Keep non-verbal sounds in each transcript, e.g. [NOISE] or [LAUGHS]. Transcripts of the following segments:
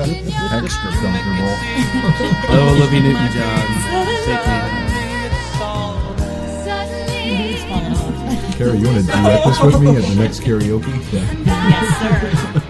Extra comfortable. Oh, Olivia Newton-John. Take me. Carrie, you want to duet this with me at the next karaoke? Yeah. Yes, sir.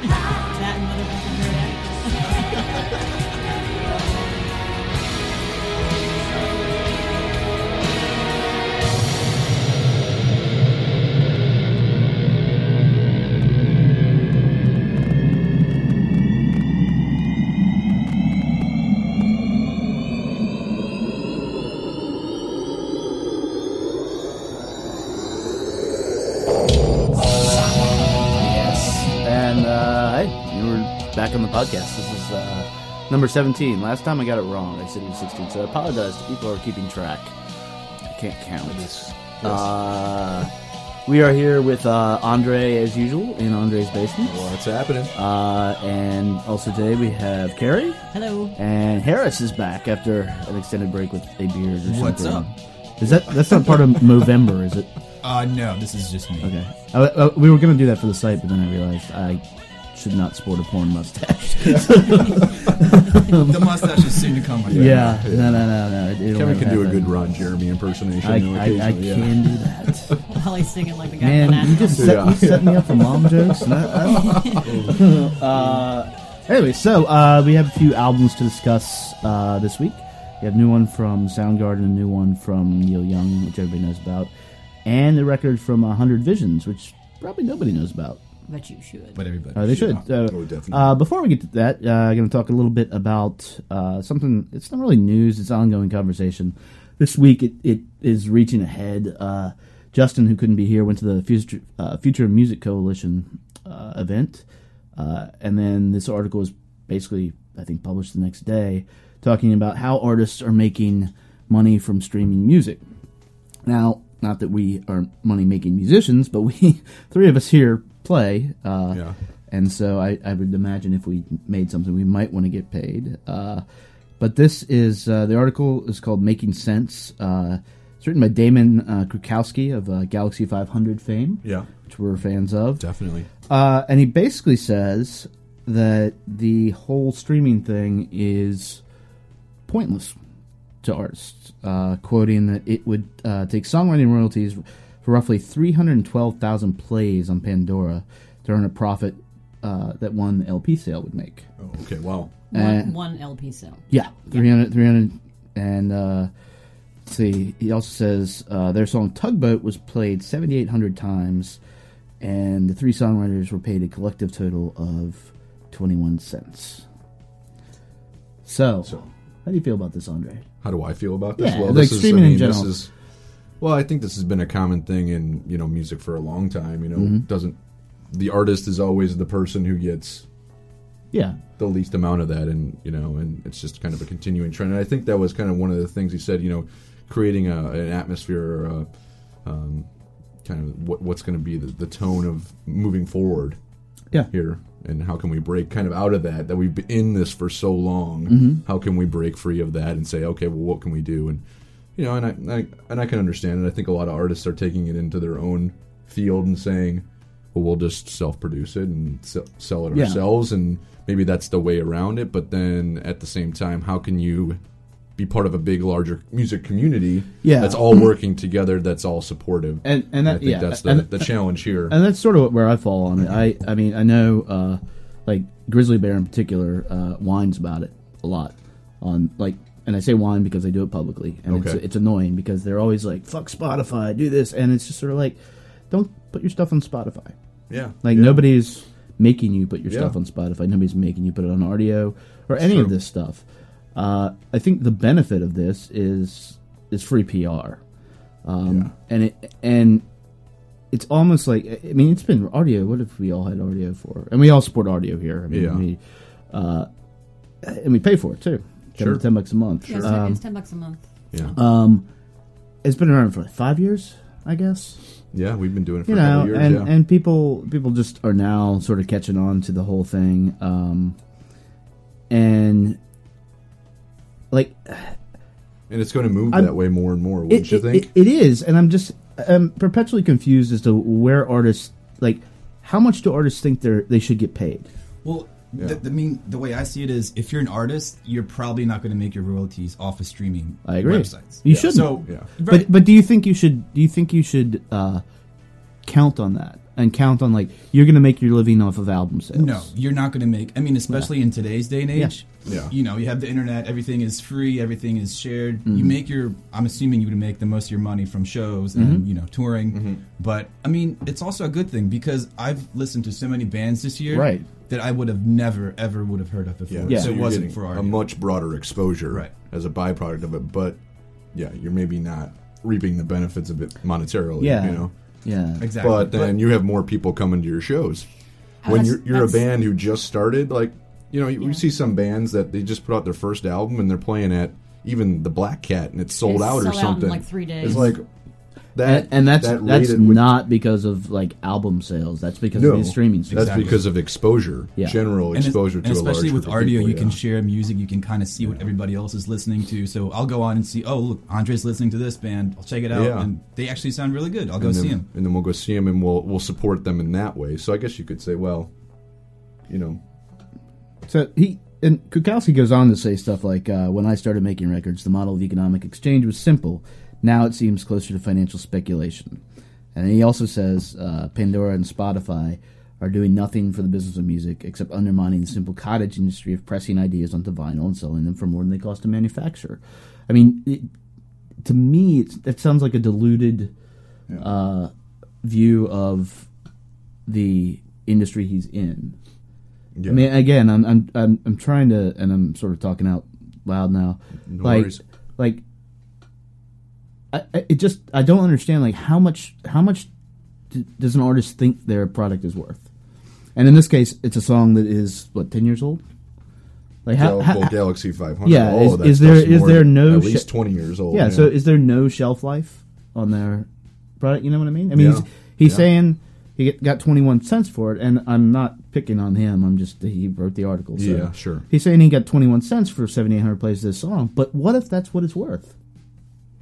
Podcast. This is uh, number 17. Last time I got it wrong. I said it was 16. So I apologize to people who are keeping track. I can't count. Uh, we are here with uh, Andre, as usual, in Andre's basement. What's happening? Uh, and also today we have Carrie. Hello. And Harris is back after an extended break with a beard or What's something. Is that that's not part of [LAUGHS] Movember, is it? Uh, no, this is just me. Okay. Uh, uh, we were going to do that for the site, but then I realized I should not sport a porn mustache. [LAUGHS] The mustache is soon to come. my friend. yeah. No, no, no, no. It, Kevin never can do a good Ron Jeremy impersonation. I, I, I yeah. can do that. [LAUGHS] While he's singing like the guy Man, you just set, Yeah. you set me up for mom [LAUGHS] jokes. and I, I don't- uh, anyway, so uh, we have a few albums to discuss uh, this week. We have a new one from Soundgarden, a new one from Neil Young, which everybody knows about, and a record from uh, Hundred Visions, which probably nobody knows about. But you should. But everybody. Uh, they should. Uh, Oh, definitely. uh, before we get to that, uh, I'm going to talk a little bit about uh, something. It's not really news; it's an ongoing conversation. This week, it, it is reaching ahead. Uh, Justin, who couldn't be here, went to the Future, uh, Future Music Coalition uh, event, uh, and then this article was basically, I think, published the next day, talking about how artists are making money from streaming music. Now, not that we are money making musicians, but we [LAUGHS] three of us here play. Uh, Yeah. And so I, I would imagine if we made something, we might want to get paid. Uh, but this is uh, the article is called "Making Sense." Uh, it's written by Damon uh, Krukowski of uh, Galaxie 500 fame, Yeah, which we're fans of. definitely. Uh, and he basically says that the whole streaming thing is pointless to artists, uh, quoting that it would uh, take songwriting royalties for roughly 312,000 plays on Pandora to earn a profit uh, that one LP sale would make. Oh, okay. Wow. One, one LP sale. Yeah, 300, 300 and uh, let's see. He also says uh, their song "Tugboat" was played seventy eight hundred times, and the three songwriters were paid a collective total of twenty one cents. So, So- how do you feel about this, Andre? How do I feel about this? Yeah, well, like this is, I streaming in mean, this general. is. Well, I think this has been a common thing in you know music for a long time. You know, Mm-hmm. doesn't the artist is always the person who gets Yeah, the least amount of that, and you know, and it's just kind of a continuing trend. And I think that was kind of one of the things he said. You know, creating a, an atmosphere, a, um, kind of what, what's going to be the, the tone of moving forward yeah, here, and how can we break kind of out of that? That we've been in this for so long. Mm-hmm. How can we break free of that and say, okay, well, what can we do? And you know, and I, I and I can understand it. I think a lot of artists are taking it into their own field and saying, well, we'll just self-produce it and sell, sell it Yeah. ourselves, and maybe that's the way around it. But then at the same time, how can you be part of a big, larger music community Yeah. that's all working together, that's all supportive? and and I think yeah, that's the, and, the challenge here. and that's sort of where I fall on it. I I mean I know uh, like Grizzly Bear in particular uh, whines about it a lot on like. And I say whine because I do it publicly, and it's Okay. it's annoying because they're always like "fuck Spotify, do this," and it's just sort of like, don't put your stuff on Spotify. yeah, Like yeah. nobody's making you put your Yeah. stuff on Spotify. Nobody's making you put it on Rdio or any of this stuff. Uh, I think the benefit of this is is free PR, um, Yeah. and it and it's almost like I mean it's been Rdio. What if we all had Rdio for? And we all support Rdio here. I mean, Yeah. we, uh, and we pay for it too. 10, Sure. 10 bucks a month. Yeah, it's, Um, it's ten bucks a month. Yeah, um, it's been around for like five years, I guess. yeah, we've been doing it for You a couple know, years. and yeah. and people people just are now sort of catching on to the whole thing, um, and like And it's going to move I'm- that way more and more, wouldn't it, you think? it- it is, and I'm just I'm perpetually confused as to where artists like how much do artists think they are they should get paid? Yeah. the, the mean the way I see it is, if you're an artist, you're probably not going to make your royalties off of streaming I agree. websites. You shouldn't. So, Yeah. right. But but do you think you should do you think you should uh, count on that and count on like you're going to make your living off of album sales? No, you're not going to make. I mean, especially in today's day and age. Yeah. You know, you have the internet. Everything is free. Everything is shared. Mm-hmm. You make your. I'm assuming you would make the most of your money from shows Mm-hmm. and you know touring. But I mean, it's also a good thing because I've listened to so many bands this year. Right. That I would have never ever would have heard of before. Yeah, Yeah. So so it wasn't for our a much broader exposure Right. as a byproduct of it. But yeah, you're maybe not reaping the benefits of it monetarily. Yeah. you know. Yeah. exactly. But then you have more people coming to your shows. When you're, you're a band who just started, like you know, you Yeah. we see some bands that they just put out their first album and they're playing at even the Black Cat and it's sold It's out or sold out in, like, three days. It's like that, and, and that's that that's rated with- not because of like album sales. That's because no, of the streaming. That's. Exactly. because of exposure, Yeah. general And exposure and to a especially large with group Rdio, people, you can share music. You can kind of see what everybody else is listening to. So I'll go on and see. Oh, look, Andre's listening to this band. I'll check it out, Yeah. and they actually sound really good. I'll go and see them. and then we'll go see them, and we'll we'll support them in that way. So I guess you could say, well, you know, So he and Krukowski goes on to say stuff like, uh, "When I started making records, the model of economic exchange was simple. Now it seems closer to financial speculation." And he also says uh, Pandora and Spotify are doing nothing for the business of music except undermining the simple cottage industry of pressing ideas onto vinyl and selling them for more than they cost to manufacture. I mean, it, to me, it's, that sounds like a diluted uh, view of the industry he's in. Yeah. I mean, again, I'm I'm I'm I'm trying to, and I'm sort of talking out loud now. No like, worries. like, I, I- it just I don't understand. Like, how much how much d- does an artist think their product is worth? And in this case, it's a song that is what ten years old. Like, how, Gal- how- well, Galaxie 500. Yeah, oh, is- that is there- is there no at least 20 years old? yeah. So, is there no shelf life on their product? You know what I mean? I mean, Yeah. he's, he's Yeah. saying he got 21 cents for it, and I'm not picking on him. I'm just he wrote the article. So. Yeah, sure. He's saying he got 21 cents for 7,800 plays of this song, but what if that's what it's worth?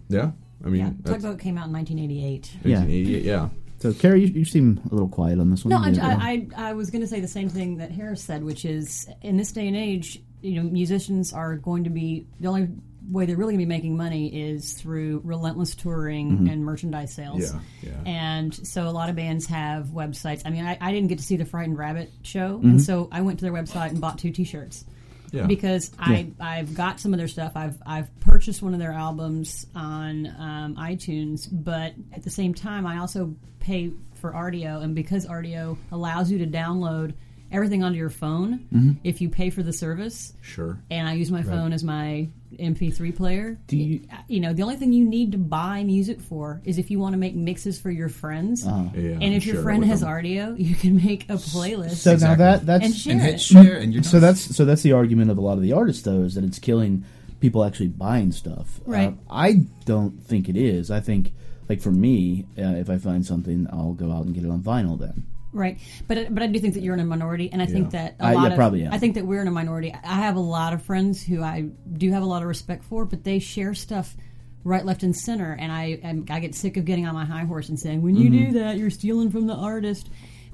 Yeah, I mean, Yeah, that's Tugboat came out in 1988. Yeah. 1988, yeah. So, Carrie, you, you seem a little quiet on this one. No, I, I, I, I was going to say the same thing that Harris said, which is in this day and age, you know, musicians are going to be the only way they're really going to be making money is through relentless touring and merchandise sales. Yeah, yeah. And so a lot of bands have websites. I mean, I, I didn't get to see the Frightened Rabbit show, and so I went to their website and bought two T-shirts. Yeah. Because I I've got some of their stuff. I've I've purchased one of their albums on um, iTunes, but at the same time, I also pay for Rdio, and because Rdio allows you to download everything onto your phone if you pay for the service, Sure. and I use my phone as my MP3 player. Do you- you know, the only thing you need to buy music for is if you want to make mixes for your friends. Uh-huh. Yeah, and if share your it friend has them. Rdio, [LAUGHS] you can make a playlist. so now that that's And share And hit it. share, and you're so done. that's so that's the argument of a lot of the artists though is that it's killing people actually buying stuff. Right. Uh, I don't think it is. I think like for me, uh, if I find something, I'll go out and get it on vinyl then. Right, but but I do think that you're in a minority, and I think that a I- lot yeah, of probably, yeah. I think that we're in a minority. I have a lot of friends who I do have a lot of respect for, but they share stuff right, left, and center, and I I'm, I get sick of getting on my high horse and saying, when you Mm-hmm. do that, you're stealing from the artist.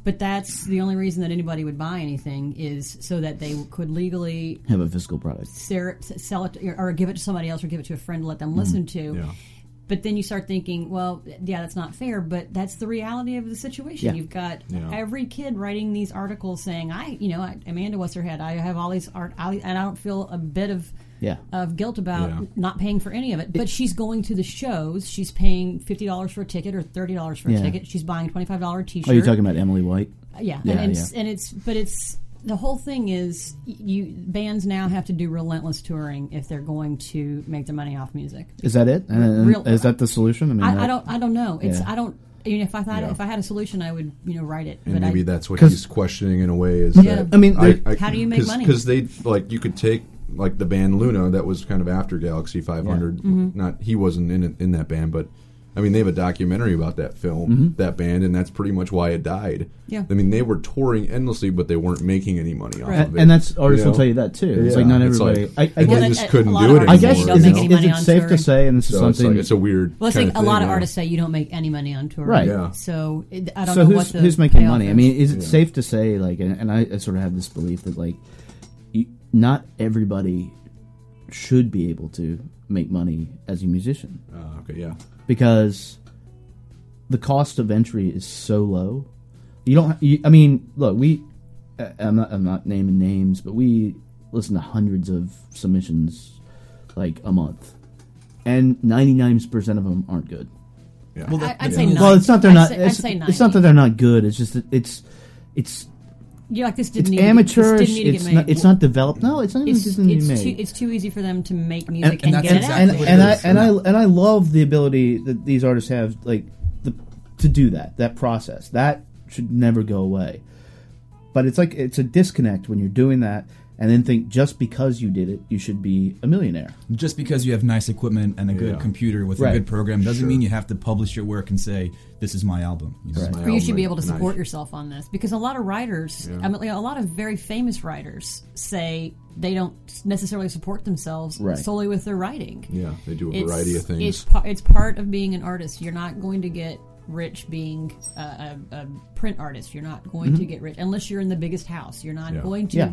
But that's the only reason that anybody would buy anything is so that they could legally Have a physical product. sell it, sell it to, or give it to somebody else or give it to a friend to let them listen to. Mm-hmm. Yeah. But then you start thinking, well, yeah, that's not fair, but that's the reality of the situation. Yeah. You've got Yeah. every kid writing these articles saying, I, you know, I, Amanda What's her head? I have all these art, I, and I don't feel a bit of Yeah. of guilt about Yeah. not paying for any of it. But she's going to the shows. She's paying fifty dollars for a ticket or thirty dollars for Yeah. a ticket. She's buying a twenty five dollar oh, t shirt. Are you talking about Emily White? Yeah, Yeah, and, and, it's, and it's but it's the whole thing is you bands now have to do relentless touring if they're going to make their money off music. Is that it? And, and Real- is that the solution? I mean, I, that- I don't I don't know. It's Yeah. I don't. You know, if I thought Yeah. if I had a solution, I would you know write it. and but maybe I, that's what he's questioning in a way. Is Yeah. that I mean, there- How do you make money? Because they like you could take like the band Luna that was kind of after Galaxie 500. Mm-hmm. Not he wasn't in in that band, but I mean they have a documentary about that film, Mm-hmm. that band, and that's pretty much why it died. Yeah. I mean they were touring endlessly, but they weren't making any money off Right. of it. and that's artists you will know? tell you that too. It's like not everybody. like- I, I Well, guess, that- just couldn't do of it I guess say is, don't it, make any is it on safe to say, and this is So it's something? like it's a weird. Well, I kind think of a lot of artists say you don't make any money on tour. Right. Yeah. So it, I don't so know who's what the who's making money? I mean, is it safe to say like, and, and I, I sort of have this belief that like, not everybody should be able to make money as a musician Uh, okay, yeah. because the cost of entry is so low. You don't. You, I mean, look, we. I- I'm not. I'm not naming names, but we listen to hundreds of submissions, like a month, and 99 percent of them aren't good. Yeah. Well, I, that- I'd yeah. say nine. Well, it's not. They're I'd not. Say, I'd say nine. it's not that they're not good. It's just that it's. It's You're like this it's didn't need amateurish. this didn't need to It's get not. It's not developed. No, it's not even It's, just need to be it's, made. too, it's too easy for them to make music and and, that's get exactly it and out what and I and I and I love the ability that these artists have, like the to do that. That process that should never go away. But it's like it's a disconnect when you're doing that, and then think just because you did it, you should be a millionaire. Just because you have nice equipment and a good Yeah. computer with Right. a good program doesn't Sure. mean you have to publish your work and say this is my album. You know? Right. My or you should be able to nice. support yourself on this because a lot of writers, Yeah. I mean, a lot of very famous writers say they don't necessarily support themselves Right. solely with their writing. Yeah, they do a It's, variety of things. It's, pa- it's part of being an artist. You're not going to get rich being a, a, a print artist. You're not going mm-hmm. to get rich unless you're in the biggest house. You're not Yeah. going to.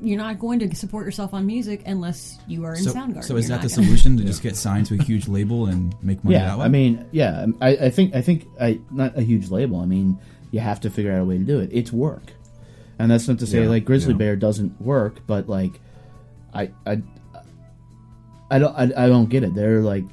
Yeah. You're not going to support yourself on music unless you are in So, Soundgarden. so is You're that the gonna- solution to [LAUGHS] just get signed to a huge label and make money yeah, that way? I mean, yeah, um, I, I think I think I not a huge label. I mean, you have to figure out a way to do it. It's work, and that's not to say Yeah, like Grizzly yeah. Bear doesn't work, but like, I I I don't I, I don't get it. They're like,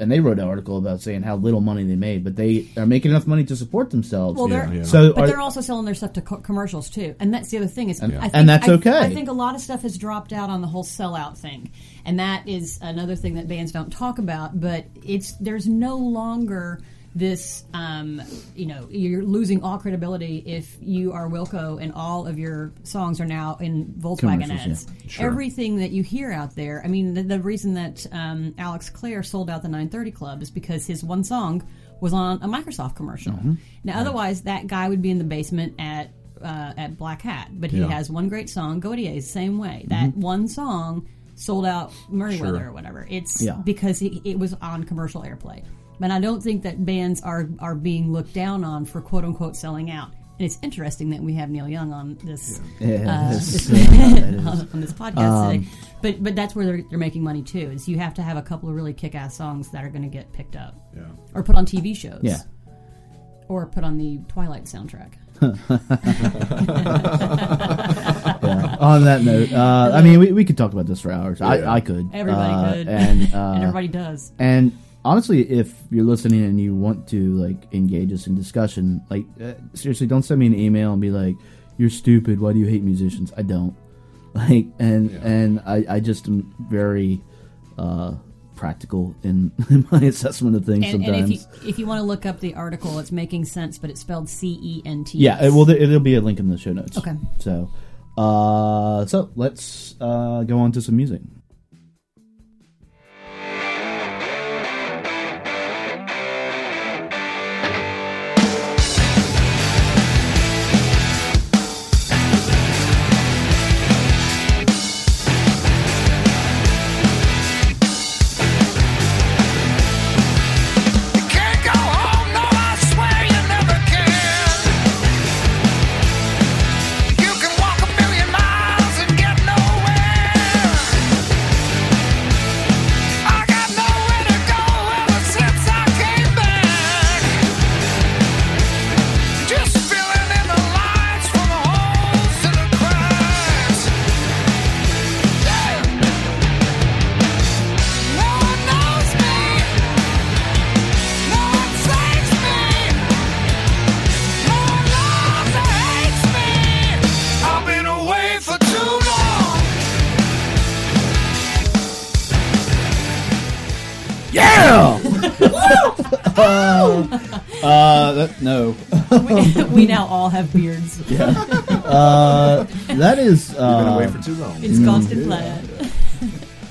and they wrote an article about saying how little money they made, but they are making enough money to support themselves. Well, they're, Yeah, yeah. So but are- they're also selling their stuff to co- commercials too, and that's the other thing is, I think, And that's I- okay. I think a lot of stuff has dropped out on the whole sellout thing, and that is another thing that bands don't talk about. But it's there's no longer this, um, you know, you're losing all credibility if you are Wilco and all of your songs are now in Volkswagen ads. yeah. Sure. Everything that you hear out there, I mean, the, the reason that um, Alex Clare sold out the 930 Club is because his one song was on a Microsoft commercial. Mm-hmm. Now, otherwise, that guy would be in the basement at uh, at Black Cat, but he Yeah. has one great song. Gotye is the same way. That one song sold out Merriweather Sure. or whatever. It's Yeah. because it was on commercial airplay. But I don't think that bands are are being looked down on for quote unquote selling out. And it's interesting that we have Neil Young on this Yeah, uh, this- [LAUGHS] on, on this podcast Um, today. But but that's where they're, they're making money too. Is you have to have a couple of really kick ass songs that are going to get picked up yeah. or put on TV shows. Yeah. Or put on the Twilight soundtrack. [LAUGHS] [LAUGHS] yeah. On that note, uh, I mean, we, we could talk about this for hours. Yeah. I, I could. Everybody Uh, could. and uh, and everybody does. And honestly, if you're listening and you want to like engage us in discussion, like uh, seriously, don't send me an email and be like, "You're stupid. Why do you hate musicians?" I don't. [LAUGHS] Like, and Yeah. and I, I just am very uh, practical in, [LAUGHS] in my assessment of things And, and sometimes. if you if you want to look up the article, it's making sense, but it's spelled C E N T. yeah, it, well, there, it'll be a link in the show notes. Okay. So, uh, so let's uh, go on to some music. No. we, [LAUGHS] we now all have beards. Uh, that is Been uh, away for too long. It's constant plaid.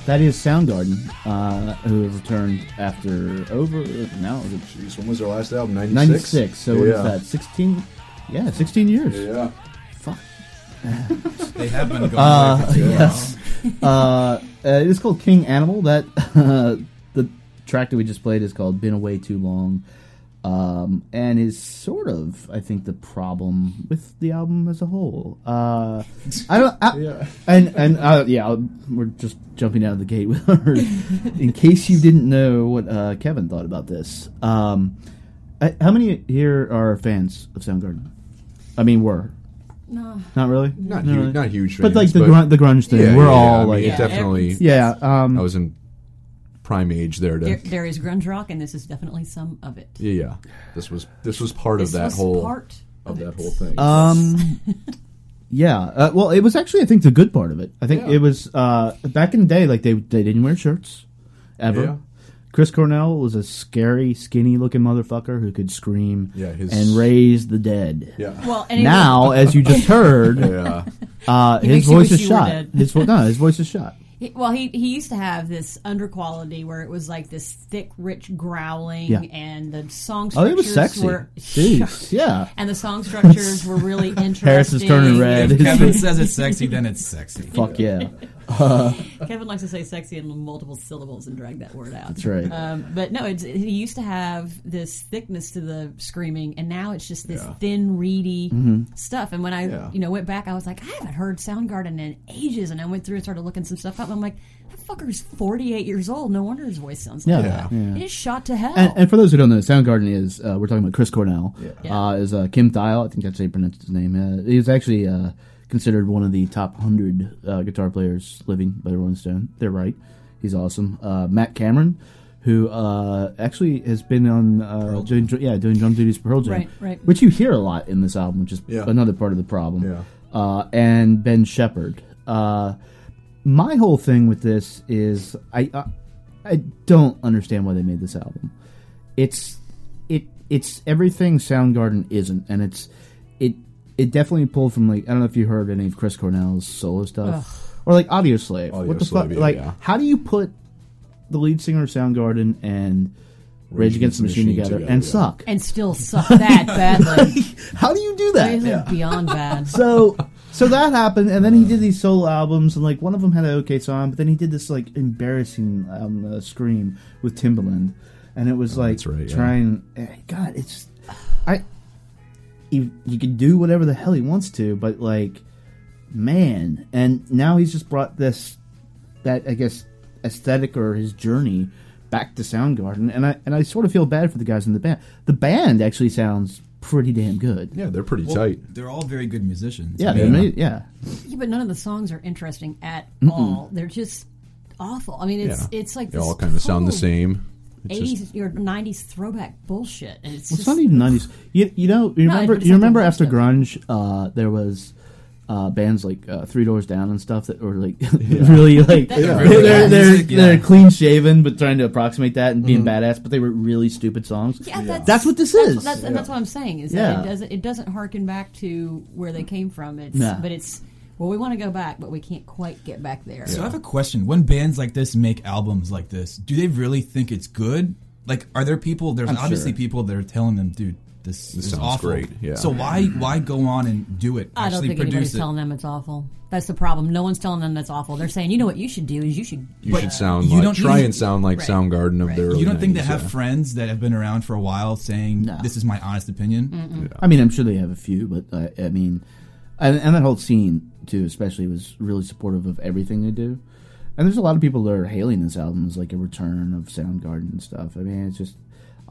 that is Soundgarden, uh, who have returned after over now is it Jeez, when was their last album? 96? ninety six. So what is Yeah. that? Sixteen? Yeah, sixteen years. Yeah. Fuck. [LAUGHS] They have been going Uh, away for too yes. uh, uh, it is called King Animal. That [LAUGHS] the track that we just played is called "Been Away Too Long," um, and is sort of, I think, the problem with the album as a whole. Uh, I don't. I, [LAUGHS] Yeah. And and uh, yeah, I'll- we're just jumping out of the gate with her. In case you didn't know what uh, Kevin thought about this, um, uh, how many here are fans of Soundgarden? I mean, were No. not really, Not, No, huge, really. not huge but fans, like the but grunge, the grunge thing. Yeah, we're yeah, all I mean, like, it definitely. yeah. Um, I was in prime age there to. There, there is grunge rock, and this is definitely some of it. yeah, yeah. This was this was part This of that was whole part of that whole thing. Um, [LAUGHS] yeah. Uh, well, it was actually, I think, the good part of it. I think Yeah. it was uh, back in the day. Like they they didn't wear shirts ever. Yeah. Chris Cornell was a scary, skinny-looking motherfucker who could scream Yeah, his- and raise the dead. yeah. Well, and it- Now, as you just [LAUGHS] heard, yeah. uh, He his voice is shot. His vo- no, his voice is shot. He- Well, he he used to have this underquality where it was like this thick, rich growling, Yeah. and the song Oh, structures it was sexy. were Jeez, [LAUGHS] yeah. and the song structures were really interesting. [LAUGHS] Harris is turning red. If Kevin says it's sexy, then it's sexy. Fuck yeah. [LAUGHS] Kevin likes to say sexy in multiple syllables and drag that word out. That's right. Um, but no, it's, he used to have this thickness to the screaming, and now it's just this Yeah. thin, reedy Mm-hmm. stuff. And when I, Yeah. you know, went back, I was like, I haven't heard Soundgarden in ages, and I went through and started looking some stuff up. I'm like, that fucker's 48 years old. No wonder his voice sounds like Yeah. that. yeah. It is shot to hell. And, and for those who don't know, Soundgarden is uh, we're talking about Chris Cornell. Yeah. Uh, is uh, Kim Thiel. I think that's how you pronounce his name. Uh, he's actually uh, considered one of the top hundred uh, guitar players living by the Rolling Stone. They're right. He's awesome. Uh, Matt Cameron, who uh, actually has been on uh, doing dr- yeah doing drum duties for Pearl Jam, Right, right. which you hear a lot in this album, which is Yeah. another part of the problem. Yeah. Uh, and Ben Shepherd. Uh, my whole thing with this is I, I I don't understand why they made this album. It's it it's everything Soundgarden isn't, and it's it it definitely pulled from like I don't know if you heard any of Chris Cornell's solo stuff or like Audioslave. what the fuck? Audioslave, yeah, like, yeah. how do you put the lead singer of Soundgarden and Rage Against the Machine, together, and yeah. suck? and still suck that badly. [LAUGHS] How do you do That that? is beyond bad. so so that happened, and then he did these solo albums, and like one of them had an okay song, but then he did this like embarrassing um, uh, scream with Timbaland, and it was like Oh, that's right, trying. eh, God, it's I. He, he can do whatever the hell he wants to, but like, man, and now he's just brought this that I guess aesthetic or his journey back to Soundgarden, and I and I sort of feel bad for the guys in the band. The band actually sounds pretty damn good. Yeah, they're pretty Well, tight. They're all very good musicians. Yeah, I they're mean, ama- yeah. Yeah, but none of the songs are interesting at all. They're just awful. I mean, it's Yeah. it's like They this all kind of sound the same. It's just- 80s or 90s throwback bullshit, and it's Well, it's not even nineties. You, you know, you remember? but it's you remember after grunge, uh, there was uh, bands like uh, Three Doors Down and stuff that were like [LAUGHS] really like That- they're, they're, they're, yeah. they're clean shaven but trying to approximate that and being Mm-hmm. badass, but they were really stupid songs. yeah, that's, That's what this that's, is. That's, and that's what I'm saying is Yeah. that it doesn't it doesn't harken back to where they came from. It's No. but it's well, we want to go back, but we can't quite get back there. So I have a question. When bands like this make albums like this, do they really think it's good? Like, are there people? There's I'm obviously sure. people that are telling them, "Dude, this, This is sounds awful." great, yeah. So why why go on and do it? I don't Actually think anybody's produce it. telling them it's awful. That's the problem. No one's telling them that's awful. They're saying, you know what you should do is you should. You should sound you like don't try think- and sound like Right. Soundgarden of Right. their. You don't think they have yeah. friends that have been around for a while saying, No. "This is my honest opinion"? I mean, I'm sure they have a few, but uh, I mean, and, and that whole scene too, especially, was really supportive of everything they do. And there's a lot of people that are hailing this album as like a return of Soundgarden and stuff. I mean, it's just.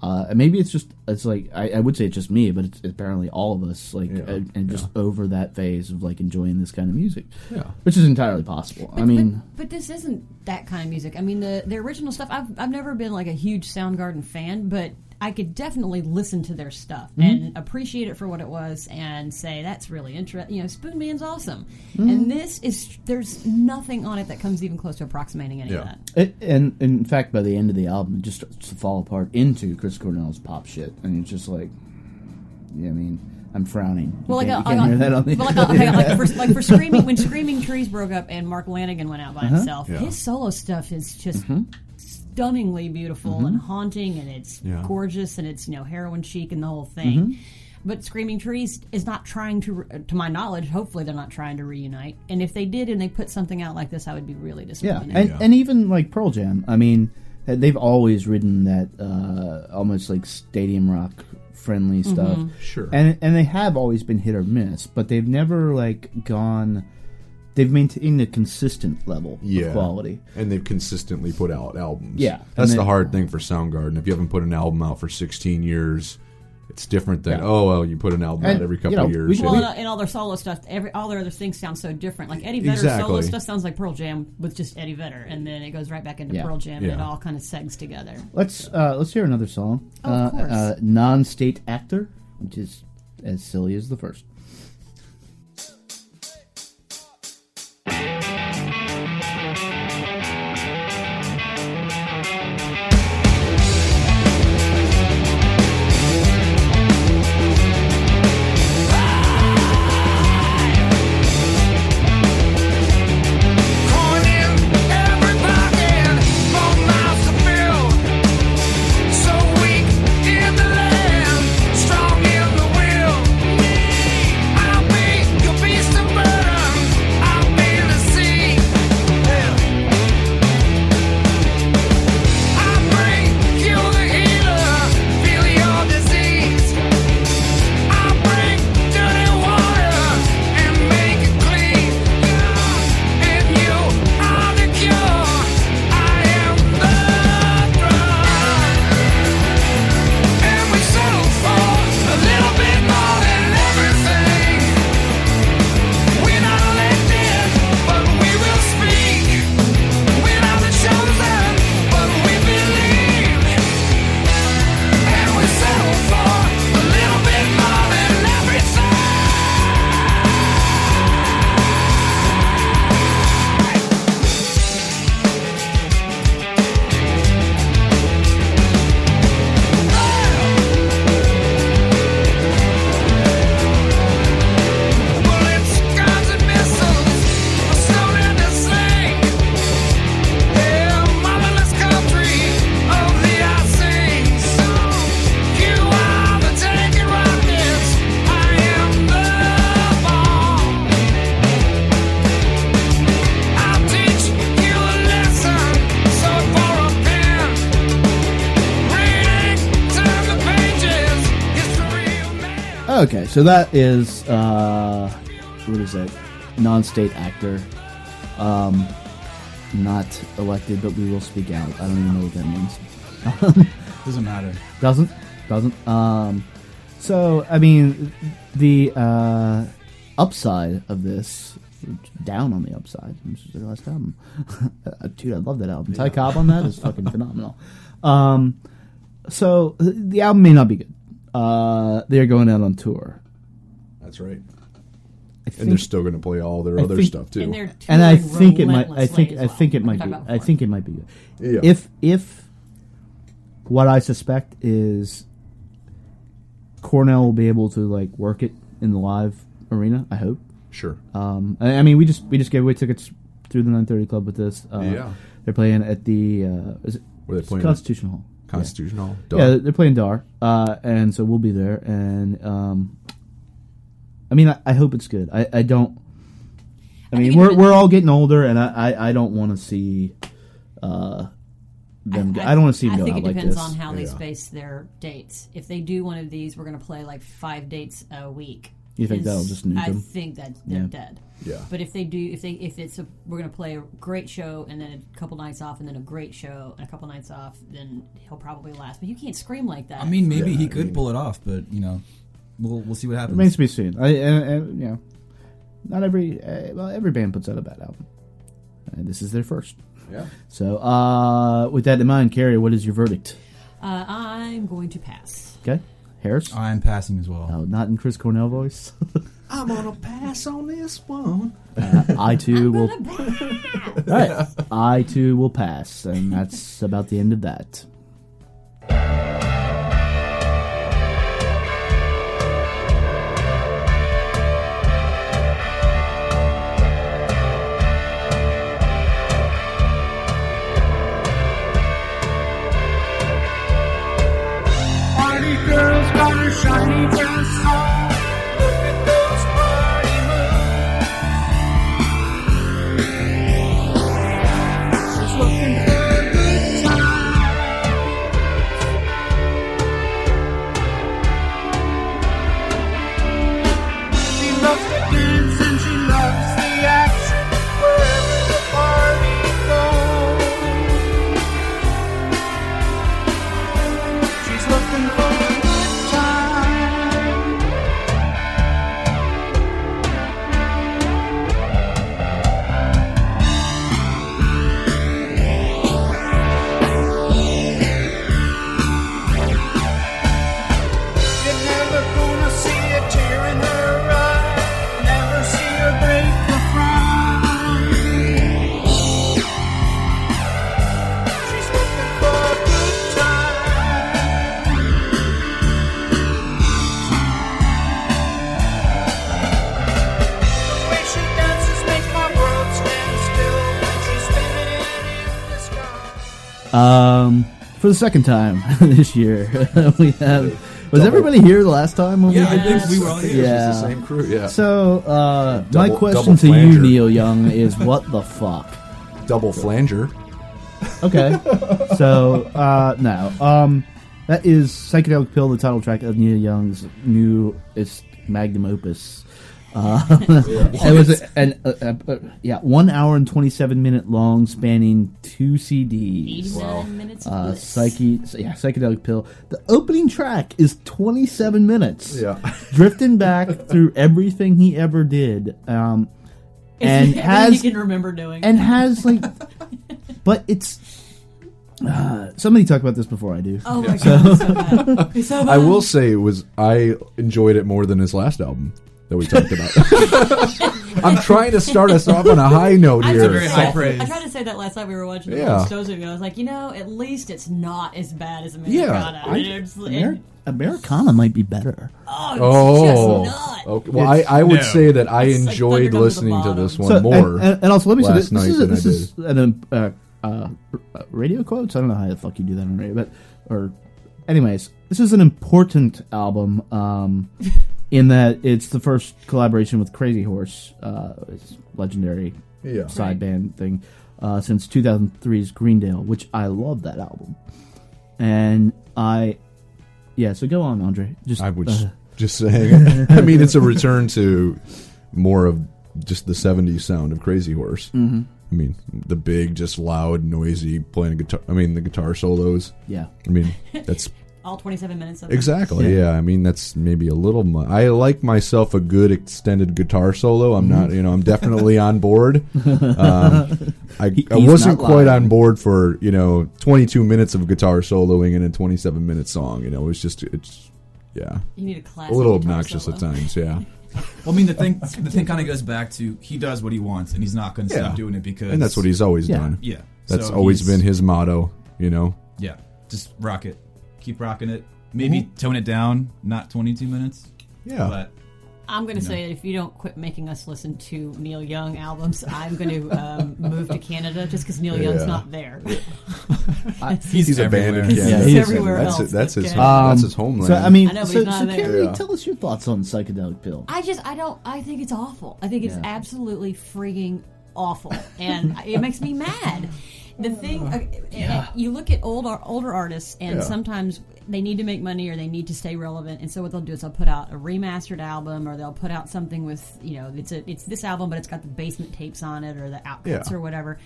Uh, maybe it's just it's like I, I would say it's just me, but it's apparently all of us like Yeah, uh, and just over that phase of like enjoying this kind of music, Yeah. which is entirely possible. I mean, but, but this isn't that kind of music. I mean, the the original stuff. I've I've never been like a huge Soundgarden fan, but I could definitely listen to their stuff Mm-hmm. and appreciate it for what it was, and say that's really interesting. You know, Spoonman's awesome, Mm-hmm. and this is there's nothing on it that comes even close to approximating any Yeah. of that. It, and in fact, by the end of the album, it just starts to fall apart into Chris Cornell's pop shit, and it's just like, yeah, I mean, I'm frowning. Well, like, can't, a, you can't hear that on the. well, like, a, like, like for, like for [LAUGHS] screaming when Screaming Trees broke up and Mark Lanegan went out by Uh-huh. himself, Yeah. his solo stuff is just Mm-hmm. Stunningly beautiful and haunting, and it's Yeah. gorgeous, and it's you know heroin chic and the whole thing. Mm-hmm. But Screaming Trees is not trying to, to my knowledge, hopefully they're not trying to reunite. And if they did and they put something out like this, I would be really yeah, disappointed. and Yeah. and even like Pearl Jam. I mean, they've always ridden that uh, almost like stadium rock friendly stuff. Sure. and and they have always been hit or miss, but they've never like gone. They've maintained a consistent level yeah. of quality. And they've consistently put out albums. Yeah. That's And the hard thing for Soundgarden. If you haven't put an album out for 16 years, it's different than, Yeah. oh, well, you put an album And, out every you couple know, of years. should- Well, and, and all their solo stuff, every all their other things sound so different. Like Eddie Vedder's solo stuff sounds like Pearl Jam with just Eddie Vedder, and then it goes right back into Yeah. Pearl Jam, and it all kind of segs together. Let's uh, let's hear another song. Oh, of uh, course. uh, non-state actor, which is as silly as the first. Okay, so that is uh, what is that? Non-state actor, um, not elected, but we will speak out. I don't even know what that means. [LAUGHS] Doesn't matter. Doesn't doesn't. Um, so I mean, the uh, upside of this, down on the upside, is their last album. [LAUGHS] Uh, Dude, I love that album. Ty Cobb on that is fucking [LAUGHS] phenomenal. Um, so the album may not be good. Uh, they're going out on tour. That's right. I And think, they're still going to play all their I other think- stuff, too. And, and I think it might. I think. as I think it might be. I think it might be good. Yeah. If if what I suspect is Cornell will be able to like work it in the live arena. I hope. Sure. Um, I, I mean, we just we just gave away tickets through the 930 Club with this. Uh, Yeah. they're playing at the uh, is it Were they playing Constitution Hall? Constitution Hall? Yeah, yeah they're playing Dar, uh, and so we'll be there. And um, I mean, I, I hope it's good. I, I don't. I I mean, think we're we're all getting older, and I I, I don't want to see. Uh, them. I, don't want to see them I go think out it like depends this. on how they space their dates. If they do one of these, we're going to play like five dates a week. You think that'll just nuke I them? think that they're Yeah. dead. Yeah. But if they do, if they if it's a, we're going to play a great show and then a couple nights off and then a great show and a couple nights off, then he'll probably last. But you can't scream like that. I mean, maybe Yeah, he I could mean- pull it off, but you know, we'll we'll see what happens. Remains to be seen. I, and, and, you know, not every uh, well, every band puts out a bad album. And this is their first. Yeah. So, uh, with that in mind, Carrie, what is your verdict? Uh, I'm going to pass. Okay, Harris. I'm passing as well. Oh, not in Chris Cornell voice. [LAUGHS] I'm gonna pass on this one. Uh, I too will. I'm gonna pass. All right, I too will pass, and that's about the end of that. Second time [LAUGHS] this year, [LAUGHS] we have. Was Double. everybody here the last time? Yeah, we I think we were all here. Yeah. The same crew. Yeah. So, uh, my question double to you. Neil Young, is what the fuck? [LAUGHS] Double flanger. Okay. so, uh, no. Um, that is Psychedelic Pill, the title track of Neil Young's new it's magnum opus. Uh, [LAUGHS] it was a, an, a, a, a- yeah, one hour and 27 minute long, spanning two CDs. 89 minutes Uh, psyche, yeah, psychedelic pill. The opening track is 27 minutes. Yeah. [LAUGHS] drifting back through everything he ever did, um, and Everything has you can remember doing. and has like, [LAUGHS] but it's. Uh, somebody talked about this before I do. oh my god, it's so bad. So bad. I will say it was I enjoyed it more than his last album that we talked about. [LAUGHS] I'm trying to start us off on a high note I here. tried to very say- high praise. I tried to say that last night we were watching the Yeah. yeah. Stones video. I was like, you know, at least it's not as bad as Yeah, Americana. I- It's- it- Americana might be better. oh, it's Oh, just not. okay. Well, I, I would No. say that I It's enjoyed Thunder Comes to listening to this one So, more. and, and, and also let me say this, this is, a, this is an uh, uh, uh, radio quotes. I don't know how the fuck you do that on radio, but or anyways, this is an important album um, [LAUGHS] in that it's the first collaboration with Crazy Horse, uh, it's legendary Yeah. side Right. band thing, uh, since 2003's Greendale, which I love that album, and I, yeah. So go on, Andre. Just I was uh, [LAUGHS] just saying. I mean, it's a return to more of just the '70s sound of Crazy Horse. Mm-hmm. I mean, the big, just loud, noisy playing guitar. I mean, the guitar solos. yeah. I mean, that's All 27 minutes of it. exactly. Yeah. Yeah. I mean, that's maybe a little. Mu- I like myself a good extended guitar solo. I'm not. You know, I'm definitely on board. [LAUGHS] Um, I, He- I wasn't quite on board for you know 22 minutes of guitar soloing in a 27 minute song. You know, it's just it's yeah You need a classic a little obnoxious solo. at times. Yeah. [LAUGHS] Well, I mean, the thing the thing kind of goes back to he does what he wants, and he's not going to Yeah. stop doing it because and that's what he's always Yeah. done. Yeah, That's So always been his motto. You know. Yeah, just rock it, keep rocking it. Maybe tone it down, not 22 minutes, Yeah. but I'm going to No. say if you don't quit making us listen to Neil Young albums, I'm going to um, move to Canada just because Neil Young's not there. [LAUGHS] he's, he's abandoned everywhere. Canada. Yeah, he is everywhere that's else it, that's his Canada. Um, that's his homeland. So I mean, I know, so, so. Carrie, Yeah. tell us your thoughts on psychedelic pill. I just I don't I think it's awful. I think it's Yeah. absolutely freaking awful, and it makes me mad. The thing, uh, you look at old older artists, and Yeah. sometimes they need to make money or they need to stay relevant, and so what they'll do is they'll put out a remastered album or they'll put out something with you know it's a it's this album, but it's got the basement tapes on it or the outcuts Yeah. or whatever,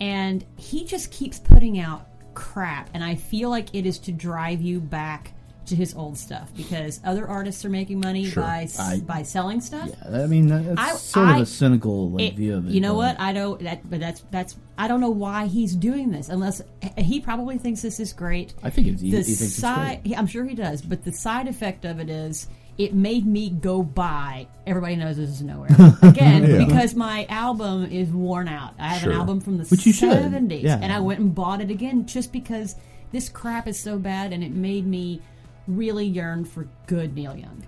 and he just keeps putting out crap, and I feel like it is to drive you back to his old stuff because other artists are making money Sure. by I- by selling stuff. I mean, that's I- sort I- of a cynical like, It- view of it. you know but- what? I don't. That, but that's that's. I don't know why he's doing this unless he probably thinks this is great. I think it's, he, the he thinks side, it's great. I'm sure he does, but the side effect of it is it made me go buy. Everybody knows this is nowhere [LAUGHS] again Yeah. because my album is worn out. I have Sure. an album from the Which 70s, yeah. and I went and bought it again just because this crap is so bad, and it made me really yearn for good Neil Young.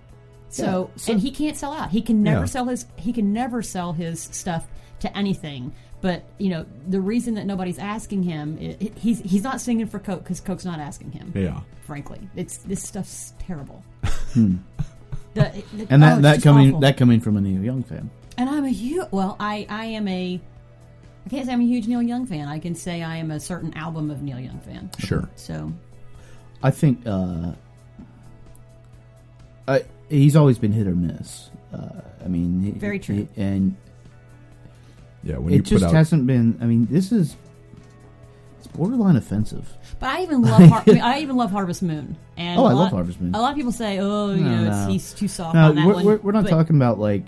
So, Yeah, so- and he can't sell out. He can never Yeah. sell his. He can never sell his stuff to anything. But you know the reason that nobody's asking him, i i- he's he's not singing for Coke because Coke's not asking him Yeah. frankly. It's this stuff's terrible. [LAUGHS] The- the- Hmm. And oh, that it's that coming awful. that coming from a Neil Young fan. and I'm a huge well, I I am a I can't say I'm a huge Neil Young fan. I can say I am a certain album of Neil Young fan. Sure. So I think uh, I, he's always been hit or miss. Uh, I mean, he- Very true. he- and Yeah. When you it put just out, hasn't been. I mean, this is it's borderline offensive. But I even love Har- I, mean, I even love Harvest Moon. And Oh, a I lot- love Harvest Moon. A lot of people say, "Oh, you No, know, it's, no. he's too soft No, on that we're, one." we're, we're not But- talking about like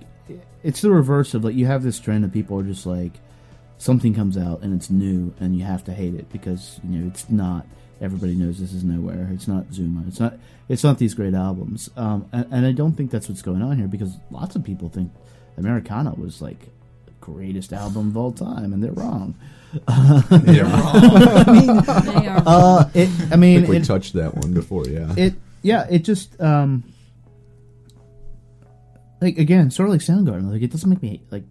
it's the reverse of like you have this trend of people are just like something comes out and it's new and you have to hate it because you know it's not everybody knows this is nowhere it's not Zuma it's not it's not these great albums um, and, and I don't think that's what's going on here because lots of people think Americana was like the greatest album of all time and they're wrong [LAUGHS] They're wrong. [LAUGHS] [LAUGHS] They are uh, it, I I mean think we it, touched that one before. Yeah. it yeah it just um like again sort of like soundgarden like it doesn't make me like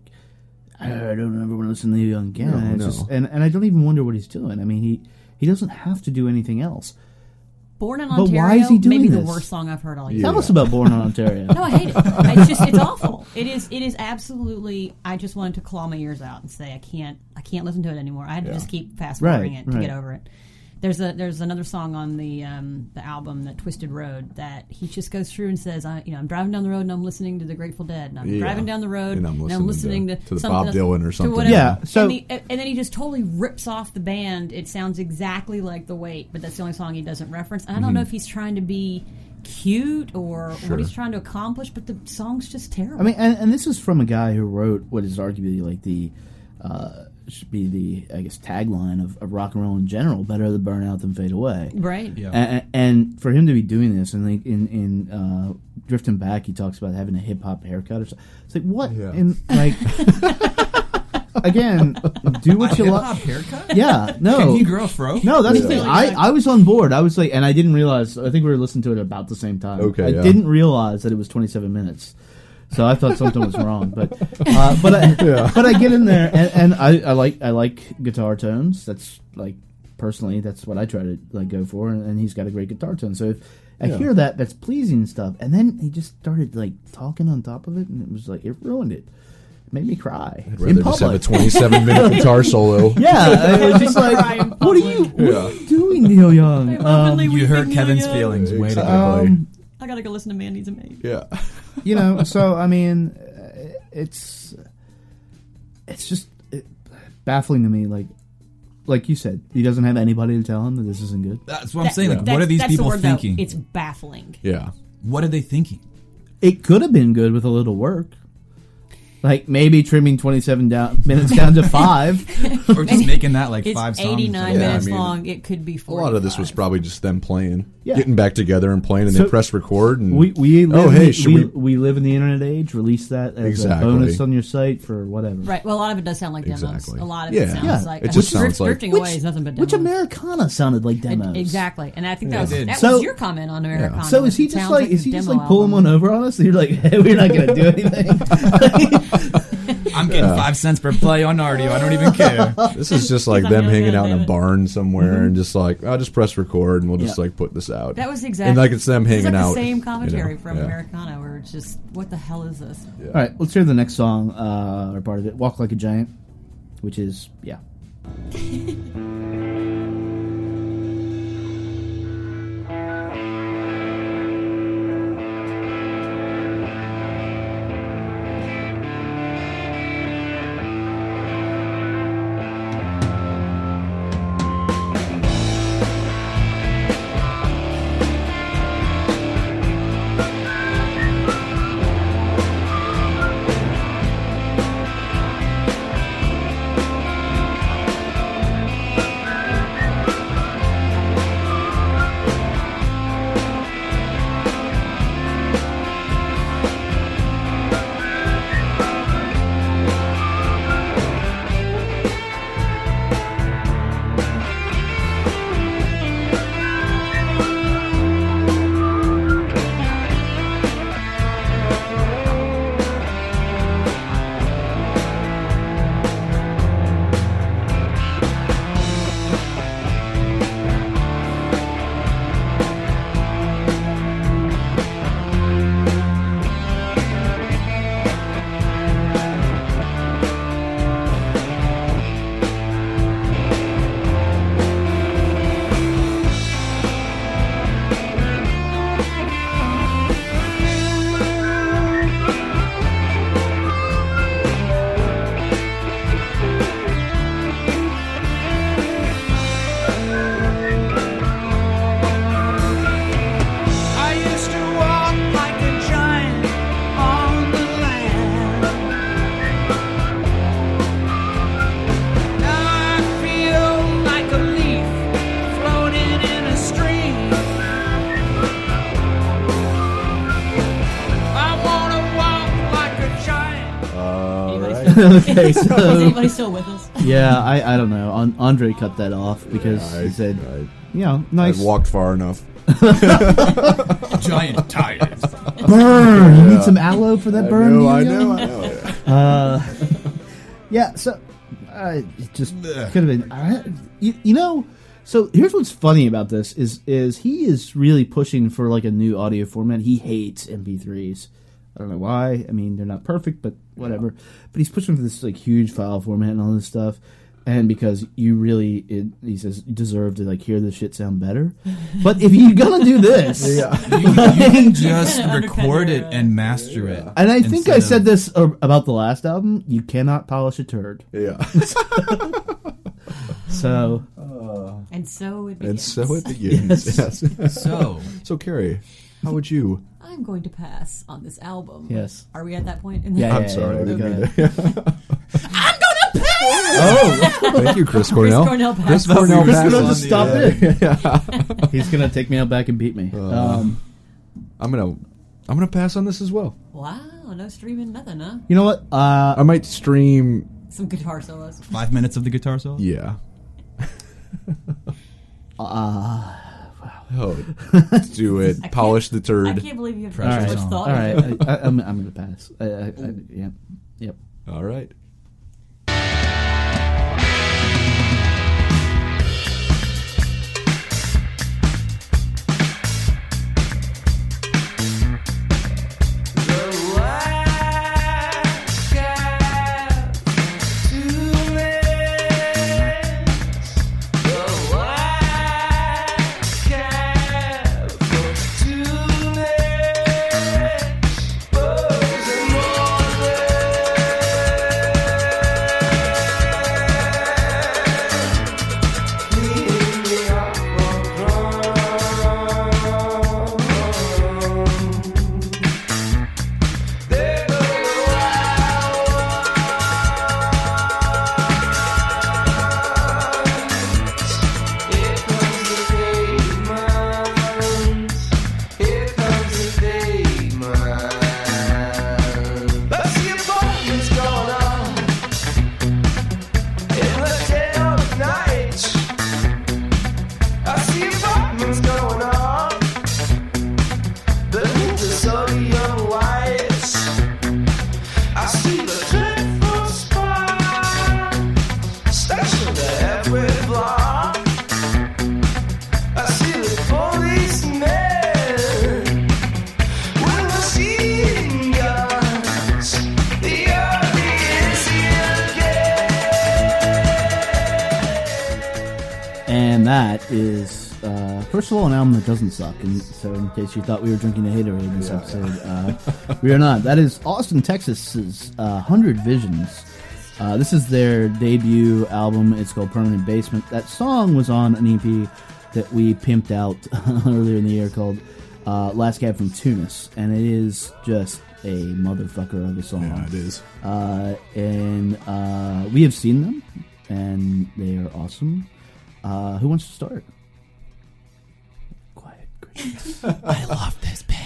i I don't ever want to listen to Neil Young again No, no. just, and and i don't even wonder what he's doing i mean he he doesn't have to do anything else Born in But Ontario. why is he doing maybe the worst song I've heard all year. Tell us about born in ontario No, I hate it. It's just it's [LAUGHS] awful. It is it is absolutely. I just wanted to claw my ears out and say I can't I can't listen to it anymore. I had to Yeah. just keep fast forwarding Right, it to right. get over it. There's a there's another song on the um, the album that Twisted Road that he just goes through and says I you know I'm driving down the road and I'm listening to the Grateful Dead and I'm Yeah. driving down the road And I'm listening, listening to, to- to the Bob else- Dylan or something. Yeah, so- and, the, and then he just totally rips off the band. It sounds exactly like the Wait, but that's the only song he doesn't reference. I don't know if he's trying to be cute or Mm-hmm. Sure. what he's trying to accomplish, but the song's just terrible. i mean and, and this is from a guy who wrote what is arguably like the uh should be the i guess tagline of, of rock and roll in general better to burn out than fade away right? Yeah. and, and for him to be doing this, and like in in uh, drifting back, he talks about having a hip hop haircut or something. It's like what? Yeah. And like [LAUGHS] again, do what you Hip like. hop haircut? Yeah, no, Can he grow a fro? no, that's the thing. I, I was on board. I was like, and I didn't realize. I think we were listening to it about the same time. Okay, I yeah. didn't realize that it was 27 minutes. So I thought something was wrong, but uh, but I, [LAUGHS] but I get in there and, and I, I like I like guitar tones. That's like personally that's what I try to like go for, and, and he's got a great guitar tone. So if I Yeah. hear that, that's pleasing stuff. And then he just started like talking on top of it, and it was like it ruined it. It made me cry I'd in rather just have a 27 minute [LAUGHS] guitar solo. Yeah, it was just like, what are you, public. what are you doing, Neil Young? Um, openly You hurt Kevin's Young. feelings. Way to go. Exactly. um, I gotta go listen to Man Needs a Maid. Yeah. [LAUGHS] you know, so I mean, uh, it's it's just it, baffling to me. Like, like you said, he doesn't have anybody to tell him that this isn't good. That's what I'm That- saying. Like, what that's- are these that's the people word, though. thinking? It's baffling. Yeah. what are they thinking? It could have been good with a little work. Like maybe trimming twenty seven down minutes down to five. [LAUGHS] Or just making that like It's five songs? 89 Yeah, I minutes mean, long. It could be A lot of this was probably just them playing, Yeah. getting back together and playing, and So- they press record. And We we live oh hey, the, should we, we? we live in the internet age. Release that as Exactly. a bonus on your site for whatever. Right. Well, a lot of it does sound like demos. Exactly. A lot of Yeah. it sounds Yeah. like It just drift- sounds like- drifting away is nothing but demos. Which Americana sounded like It- demos. exactly, and I think Yeah. that was that So- was your comment on Americana. So is he just sounds like, is he just like pulling one over on us? And [LAUGHS] you're like, hey, we're not going to do anything. [LAUGHS] I'm getting five cents per play on Rdio. I don't even care. [LAUGHS] This is just like them hanging "Yeah, out in a it." barn somewhere and just like, I'll just press record and we'll just Yeah. like put this out. That was exactly And like it's them it's hanging like out. the same you know, commentary from yeah. Americana, where it's just what the hell is this? All right, let's hear the next song uh, or part of it. "Walk Like a Giant," which is yeah. [LAUGHS] [LAUGHS] okay, [LAUGHS] Is anybody still with us? yeah, I I don't know. An- Andre cut that off because I, he said, I, you know, I nice walked far enough. [LAUGHS] Giant tires. burn. You need some aloe for that burn. No, I Yo-Yo? know, I know. Uh, yeah, so uh, it just Ugh. could have been. I, you, you know, so here's what's funny about this is is he is really pushing for like a new audio format. He hates MP3s. I don't know why. I mean, they're not perfect, but whatever. But he's pushing for this like huge file format and all this stuff. And because you really, it, he says, you deserve to like hear this shit sound better. [LAUGHS] But if you're gonna do this, [LAUGHS] [LAUGHS] You, you can just Kinda record it uh, and master it. and I think I said of- this uh, about the last album. You cannot polish a turd. Yeah. So And so it and begins. so it begins. Yes. So, So, Carrie, how would you? I'm going to pass on this album. Yes. Are we at that point? In the Yeah, I'm yeah, sorry. I yeah, didn't okay. mean to- oh, thank you, Chris [LAUGHS] Cornell. Cornell Chris passed. Cornell Chris. Cornell just stopped it. [LAUGHS] He's gonna take me out back and beat me. Uh, um, I'm gonna, I'm gonna pass on this as well. Wow, no streaming, nothing, huh? you know what? Uh, I might stream. Some guitar solos. five minutes of the guitar solo. Yeah. [LAUGHS] uh, Oh, [LAUGHS] do it. I Polish the turd. I turd. can't believe you have all Pressure right, so much thought. all into right. I, I, I'm, I'm gonna pass. I, I, I, yep, yep. All right. In case you thought we were drinking a Haterade in this episode, uh, we are not. That is Austin, Texas's uh, Hundred Visions. Uh, this is their debut album. It's called Permanent Basement. That song was on an EP that we pimped out [LAUGHS] earlier in the year called uh, Last Cab from Tunis, and it is just a motherfucker of a song. Yeah, it is. Uh, and uh, we have seen them, and they are awesome. Uh, who wants to start? Quiet. Chris. [LAUGHS] I love this band.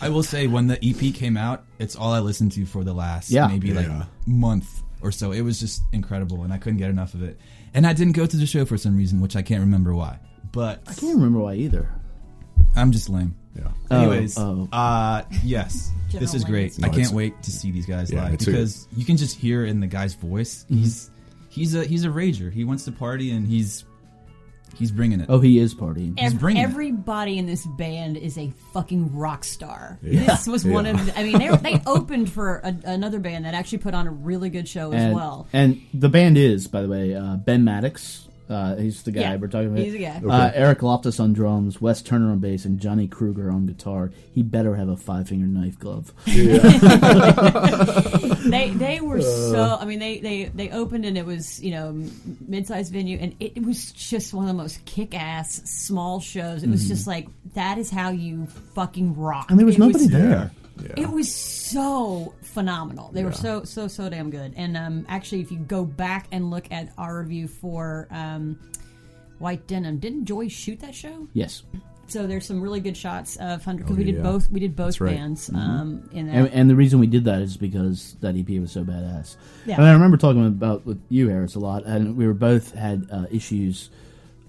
I will say, when the EP came out, it's all I listened to for the last Yeah. maybe like Yeah. month or so. It was just incredible, and I couldn't get enough of it. And I didn't go to the show for some reason, which I can't remember why. But I can't remember why either. I'm just lame. Yeah. Oh, Anyways, oh. uh, yes, [LAUGHS] General this is great. Lanes. I can't wait to see these guys Yeah, live because you can just hear in the guy's voice. Mm-hmm. He's he's a he's a rager. He wants to party and he's he's bringing it. Oh, he is partying. Ev- bringing it. everybody in this band is a fucking rock star. Yeah. This was one of. The, I mean, they they opened for a, another band that actually put on a really good show as and, well. and the band is, by the way, uh, Ben Maddox. Uh, he's the guy Yeah, we're talking about. he's the guy. Uh, Eric Loftus on drums, Wes Turner on bass, and Johnny Kruger on guitar. He better have a five finger knife glove. [LAUGHS] they they were Uh. so. I mean, they they they opened and it was you know mid sized venue and it, it was just one of the most kick ass small shows. It was just like that is how you fucking rock. Mm-hmm. And there was It nobody there. Yeah. It was so phenomenal. They were so so so damn good. And um, actually, if you go back and look at our review for um, White Denim, didn't Joy shoot that show? Yes. so there's some really good shots of Hundred because Oh, we did yeah. both. We did both right. bands um, in. And, and the reason we did that is because that EP was so badass. Yeah. And I remember talking about with you, Harris, a lot, and we were both had uh, issues,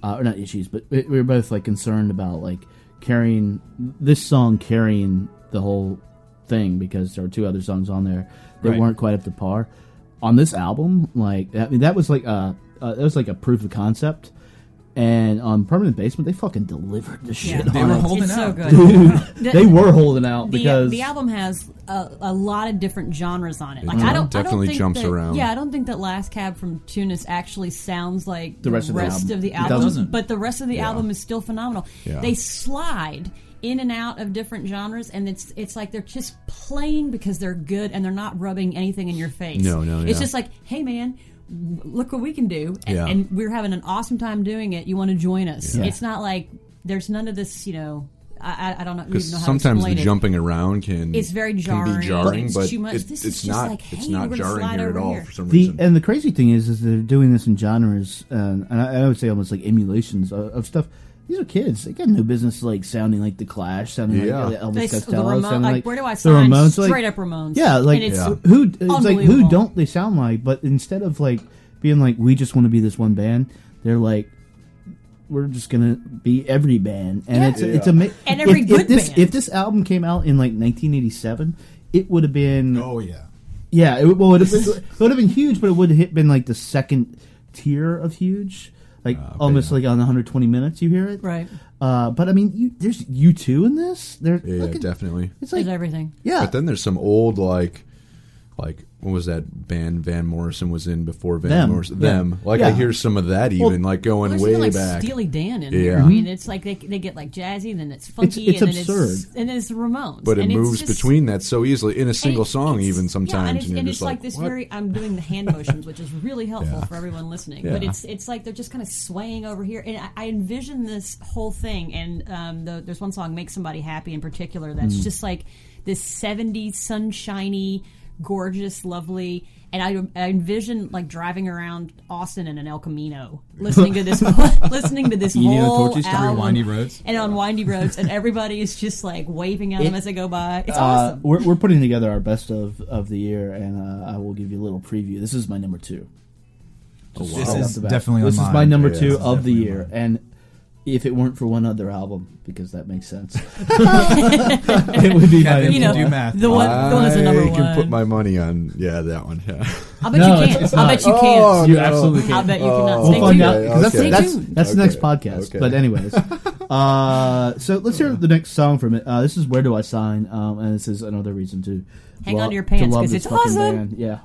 uh, or not issues, but we we were both like concerned about like carrying this song carrying the whole thing because there were two other songs on there that Right. weren't quite up to par. On this album, like I mean, that was like a uh, that was like a proof of concept. And on Permanent Basement, they fucking delivered the shit. Yeah. They on were it. holding it's so out. good. [LAUGHS] Dude, [LAUGHS] The- they were holding out the, because the album has a, a lot of different genres on it. Like It I don't definitely I don't think jumps that, around. Yeah, I don't think that Last Cab from Tunis actually sounds like The rest of the album. of the It album, doesn't. but the rest of the Yeah. album is still phenomenal. Yeah. They slide in and out of different genres, and it's it's like they're just playing because they're good and they're not rubbing anything in your face. No, no, no. It's yeah. just like, hey man. Look what we can do, and, Yeah. and we're having an awesome time doing it. You want to join us? Yeah. It's not like there's none of this, you know. I, I, I don't know, Because even know how to sometimes the it. jumping around can It's very can jarring. be jarring, It's but too much. it- This it's not like, it's not jarring here at all here. for some The reason. and the crazy thing is, is they're doing this in genres, uh, and I, I would say almost like emulations of, of stuff. These are kids; they got no business like sounding like the Clash, sounding Yeah. like Elvis They, the Costello, Ramon, sounding like, like where do I the sign? Ramones, like- Straight up Ramones. Yeah, like and it's, Yeah. who it's like who don't they sound like? But instead of like being like we just want to be this one band, they're like we're just gonna be every band, and Yeah. it's it's a And every if, good if this band. if this album came out in like 1987, it would have been Oh yeah. yeah, it, would- well, it would have been, [LAUGHS] it would have been huge, but it would have been like the second tier of huge, like okay, almost yeah. like on 120 minutes. You hear it, right. Uh, but I mean, you, there's U2 in this. There, yeah, look at- definitely. It's like There's everything. yeah, But then there's some old like like what was that band Van Morrison was in before Van Them, Morrison? yeah. Them. Like I hear some of that even like going There's way like back. Steely Dan in here. Yeah. I mean, it's like they, they get like jazzy, and then it's funky, it's and then absurd. it's and then it's the Ramones. but it and moves just- between that so easily in a single it- song even sometimes Yeah, and it's, you're and just it's like, this what? very. I'm doing the hand motions, which is really helpful Yeah. for everyone listening. But it's it's like they're just kind of swaying over here, and I, I envision this whole thing. And um, the, there's one song, "Make Somebody Happy," in particular, that's Mm. just like this '70s sunshiny, gorgeous, lovely. And I, I envision like driving around Austin in an El Camino, listening to this, [LAUGHS] listening to this Eating a whole tortilla Through album, windy roads. and on windy roads, and everybody is just like waving at them as they go by. It's uh, awesome. we're we're putting together our best of of the year, and uh, I will give you a little preview. This is my number two. This Right off is definitely on this is my number Yeah, two of the year, mine. and if it weren't for one other album, because that makes sense, [LAUGHS] [LAUGHS] it would be my Kevin, You know, do math. the one, the one that's a number I one. can put my money on yeah that one. Yeah. [LAUGHS] I'll bet No, you it's- can't. it's I not. bet you Oh, can't. You no. absolutely I can't. bet you cannot. Oh, Stay We'll find tuned. out because that's Okay. that's, Stay that's the next Okay. podcast. Okay. But anyways, uh, so let's hear the next song from it. Uh, this is "Where Do I Sign," um, and this is another reason to Hang lo- on to your pants, love 'cause this it's fucking awesome. band. Yeah.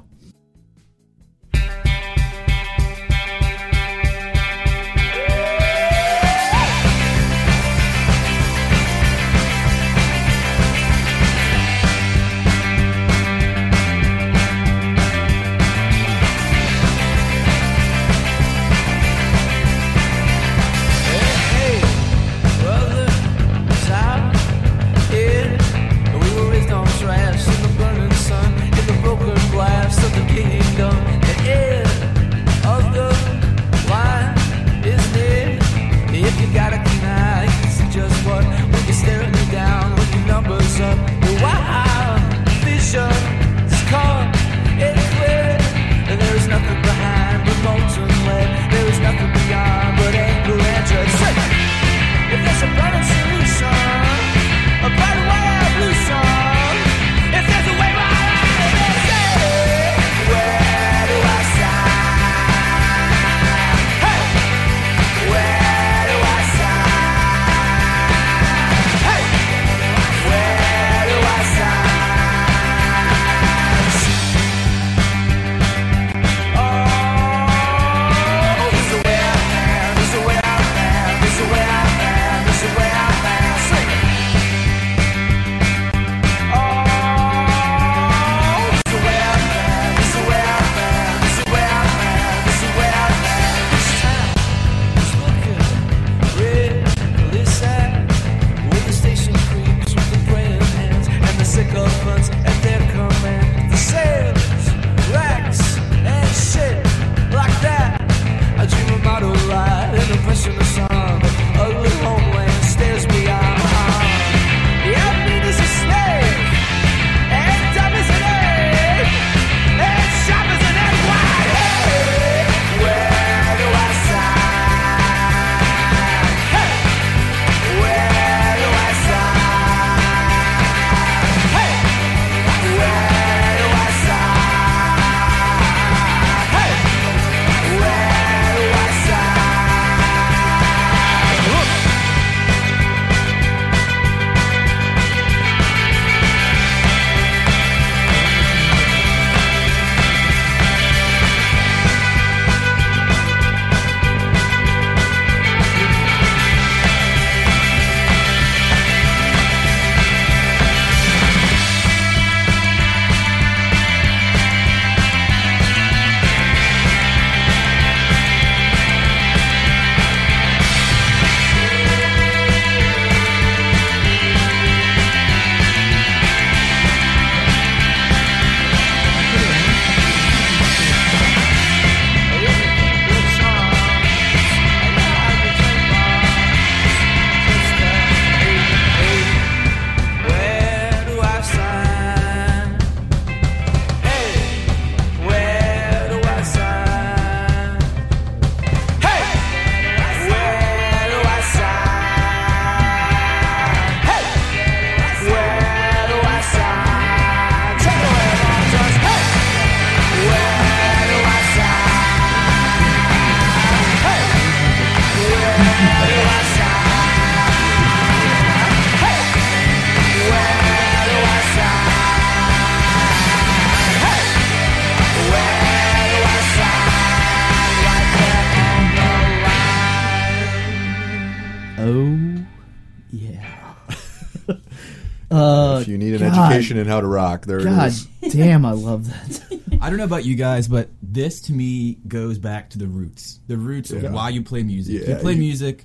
Education in how to rock, there God it is. damn, I love that. [LAUGHS] I don't know about you guys, but this to me goes back to the roots. The roots Yeah. of why you play music. Yeah, you play you- music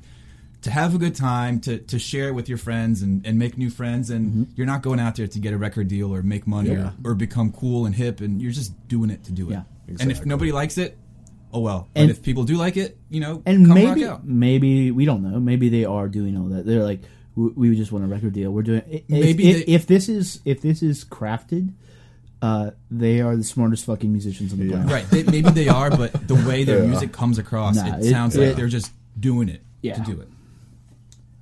to have a good time, to, to share it with your friends and, and make new friends. And you're not going out there to get a record deal or make money Mm-hmm. Yeah. or, or become cool and hip. And you're just doing it to do it. Yeah. And if nobody likes it, oh well. And- but if people do like it, you know, and come maybe rock out. maybe we don't know. Maybe they are doing all that. They're like, we, we just want a record deal. We're doing. If, Maybe if, they- if this is if this is crafted, uh, they are the smartest fucking musicians on the Yeah. planet. Right. They, maybe they are, but the [LAUGHS] way their Yeah. music comes across, Nah, it, it- sounds it- like they're just doing it Yeah. to do it.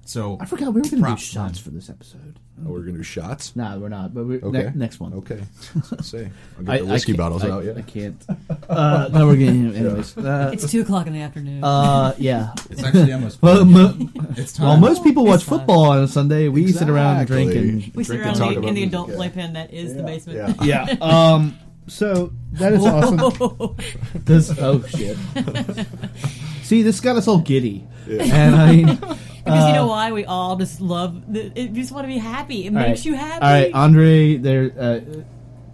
So I forgot we were going to do Props, shots man. for this episode. Oh, we're gonna do shots. Nah, we're not. But we're, Okay. ne- next one. Okay. [LAUGHS] Say, I'll get I, the whiskey can't- bottles I, out. Yeah. I can't. Uh, no, we're getting anyways. Uh, It's two o'clock in the afternoon. uh, yeah. it's actually almost. [LAUGHS] Well, mo- it's time. well, most people watch It's fine. football on a Sunday. We sit around and drink and we sit drink and around talk in the, about in the music, adult yeah. playpen that is the basement. Yeah. yeah. Um. So that is awesome. This oh shit. [LAUGHS] See, this got us all giddy, and I mean, Because you know why? We all just love. The, it, we just want to be happy. It makes right. you happy. All right, Andre. There. Uh,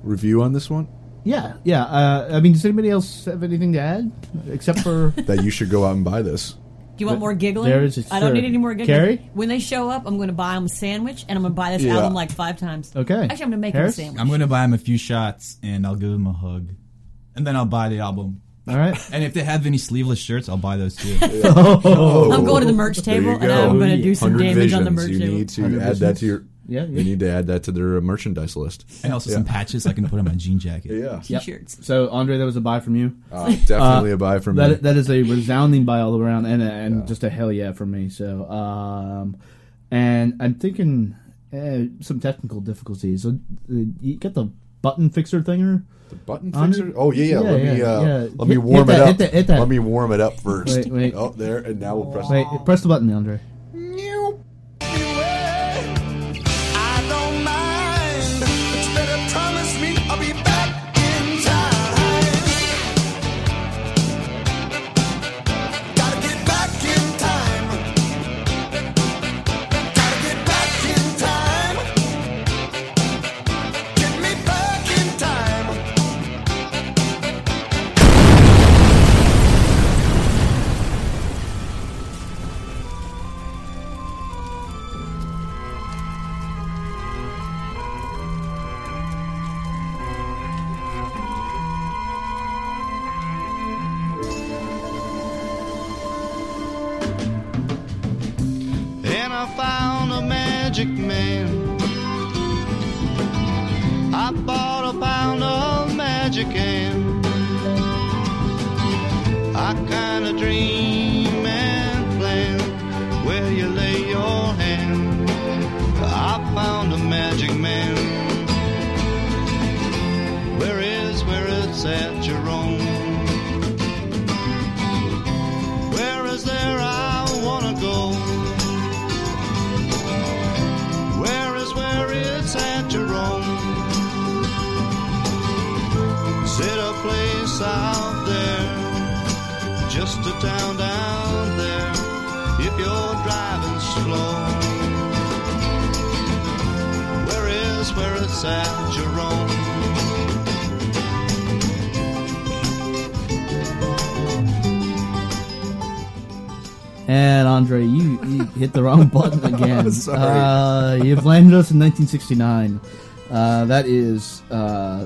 Review on this one yeah, yeah. Uh, I mean, does anybody else have anything to add except for? [LAUGHS] that you should go out and buy this. Do you want more giggling? There is a- I don't sure. need any more giggling. Carrie? When they show up, I'm going to buy them a sandwich, and I'm going to buy this Yeah. album like five times. Okay. Actually, I'm going to make Harris? them a sandwich. I'm gonna buy them a few shots and I'll give them a hug, and then I'll buy the album. All right. [LAUGHS] And if they have any sleeveless shirts, I'll buy those too. [LAUGHS] [LAUGHS] Oh, I'm going to the merch table, and. I'm going to do some 100 damage on the visions. merch You table. need to 100 add that to your. Yeah. You need to add that to their uh, merchandise list. and also Yeah. some patches I can put on my jean jacket. Yeah, Yep. T-shirts. So Andre, that was a buy from you. uh, definitely a buy from me. That that is a resounding buy all around, and and just a hell yeah from me. So, um, and I'm thinking uh, some technical difficulties. So, uh, you got the button fixer thinger. The button fixer. it? Oh yeah, yeah. Yeah, let me uh, yeah. let me warm hit it that- up. hit that- hit that. Let me warm it up first. Wait, wait. Oh, there, and now we'll press. Wait, press the button, Andre. [LAUGHS] Sorry. Uh, you've landed us in 1969. Uh, that is uh,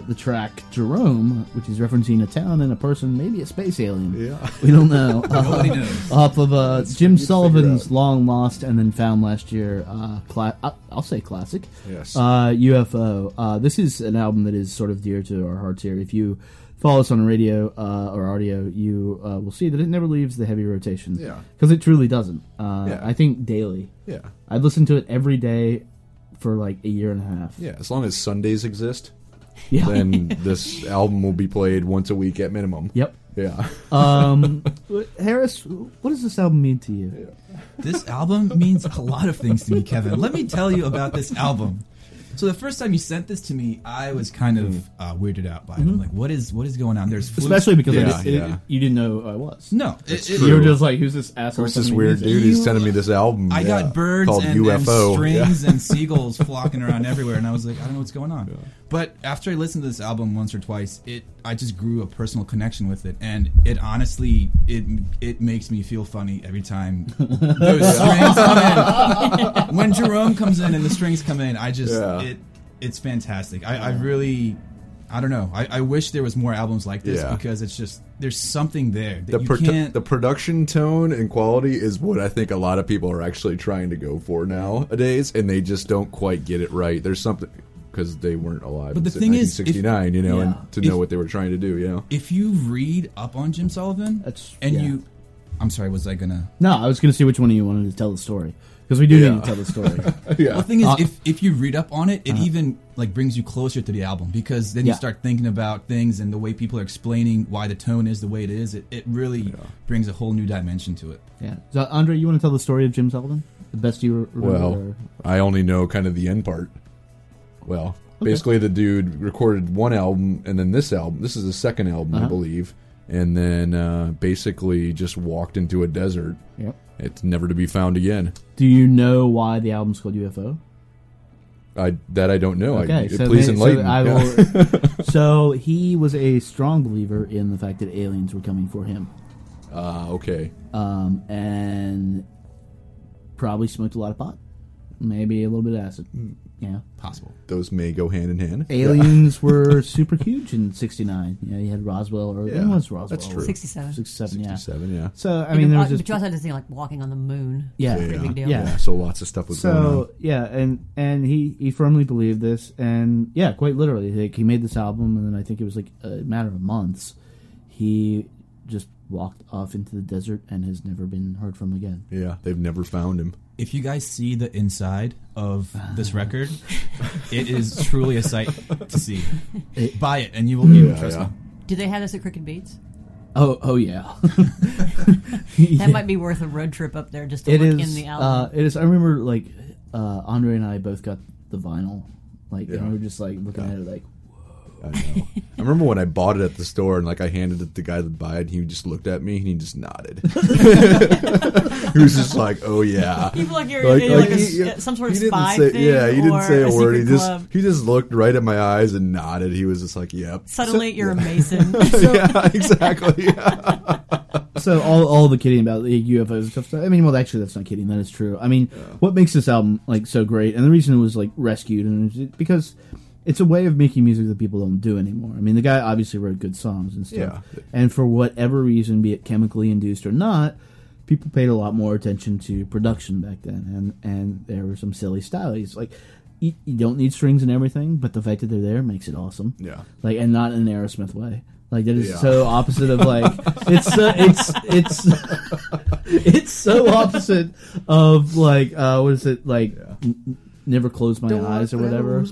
the track Jerome, which is referencing a town and a person, maybe a space alien. Yeah. We don't know. [LAUGHS] Uh, Nobody knows. off of uh, Jim need to figure Sullivan's long lost and then found last year. Uh, cla- I- I'll say classic. Yes. Uh, UFO. Uh, this is an album that is sort of dear to our hearts here. If you follow us on Rdio uh, or audio, you uh, will see that it never leaves the heavy rotation. Yeah. Because it truly doesn't. Uh, Yeah. I think daily. Yeah. I listen to it every day for like a year and a half. Yeah. As long as Sundays exist, Yeah. then [LAUGHS] this album will be played once a week at minimum. Yep. Yeah. Um, [LAUGHS] Harris, what does this album mean to you? This album means a lot of things to me, Kevin. Let me tell you about this album. So the first time you sent this to me, I was kind of uh, weirded out by it. I'm like, what is what is going on? There's flutes. Mm-hmm. Especially because I Yeah, did- it- yeah. you didn't know who I was. no, it, it- true. You were just like, who's this asshole? Who's this sending me weird music? dude? He's sending me this album. I yeah, got birds called and, and UFO. strings Yeah. and seagulls flocking around [LAUGHS] everywhere, and I was like, I don't know what's going on. But after I listened to this album once or twice, it I just grew a personal connection with it, and it honestly it it makes me feel funny every time [LAUGHS] those strings come in. When Jerome comes in and the strings come in, I just Yeah. It it's fantastic. I, I really. I don't know. I, I wish there was more albums like this Yeah. because it's just there's something there that the, you produ- can't. the production tone and quality is what I think a lot of people are actually trying to go for nowadays, and they just don't quite get it right. There's something because they weren't alive. But the in thing is, if- you know, Yeah. and to know If- what they were trying to do, you know. if you read up on Jim Sullivan, That's- and yeah. you, I'm sorry, was I gonna? No, I was going to see which one of you wanted to tell the story because we do Yeah. need to tell the story. [LAUGHS] yeah, Well, the thing is, Uh, if if you read up on it, it even like brings you closer to the album because then Yeah. you start thinking about things and the way people are explaining why the tone is the way it is. It it really brings a whole new dimension to it. yeah. So, Andre, you want to tell the story of Jim Sullivan? The best you remember? Well, or- I only know kind of the end part. Well, Okay. basically, the dude recorded one album, and then this album. This is the second album, I Uh-huh. believe, and then uh, basically just walked into a desert. Yep. It's never to be found again. Do you know why the album's called UFO? I that I don't know. Okay, I, so, please may- enlighten. so I will. [LAUGHS] so he was a strong believer in the fact that aliens were coming for him, Ah, okay. um, and probably smoked a lot of pot, maybe a little bit of acid. Yeah, Possible. Those may go hand in hand. aliens were [LAUGHS] super huge in '69. Yeah, you had Roswell, or Yeah, when was Roswell? that's true. 67. '67. Yeah. Sixty-seven. Yeah. So I I mean, there uh, was but just you also had to see like walking on the moon. yeah, Pretty big deal. Yeah. Yeah. So lots of stuff was going on. So yeah, and and he he firmly believed this, and yeah, quite literally, like he made this album, and then I think it was like a matter of months, he just walked off into the desert and has never been heard from again. Yeah, they've never found him. If you guys see the inside of this record, it is [LAUGHS] truly a sight to see. Buy it, and you will. be will Yeah, trust yeah. me. Do they have this at Crooked Beats? Oh oh yeah, [LAUGHS] [LAUGHS] That might be worth a road trip up there just to it look is. in the uh, it is. I remember like uh, Andre and I both got the vinyl, like Yeah. and we were just like looking at it like. I know. I remember when I bought it at the store and like I handed it to the guy that buy it and he just looked at me and he just nodded. [LAUGHS] he was just like, "Oh yeah." People like you're, Like- you're like like, a, he- s- uh, some sort of he didn't spy say, thing. Yeah, he didn't say a, word. He secret just club. he just looked right at my eyes and nodded. He was just like, "Yep." Suddenly you're a mason. [LAUGHS] yeah, exactly. Yeah. [LAUGHS] so all, all the kidding about the UFOs and stuff. I mean, well, actually, that's not kidding. That is true. I mean, what makes this album like so great, and the reason it was like rescued, and because it's a way of making music that people don't do anymore. I mean, the guy obviously wrote good songs and stuff, Yeah. and for whatever reason, be it chemically induced or not. People paid a lot more attention to production back then, and and there were some silly styles. Like you, you don't need strings and everything, but the fact that they're there makes it awesome Yeah. like and not in an Aerosmith way. Like that is Yeah. so opposite of like [LAUGHS] it's so, it's it's [LAUGHS] it's so opposite of like uh what is it like n- never close my eyes or whatever.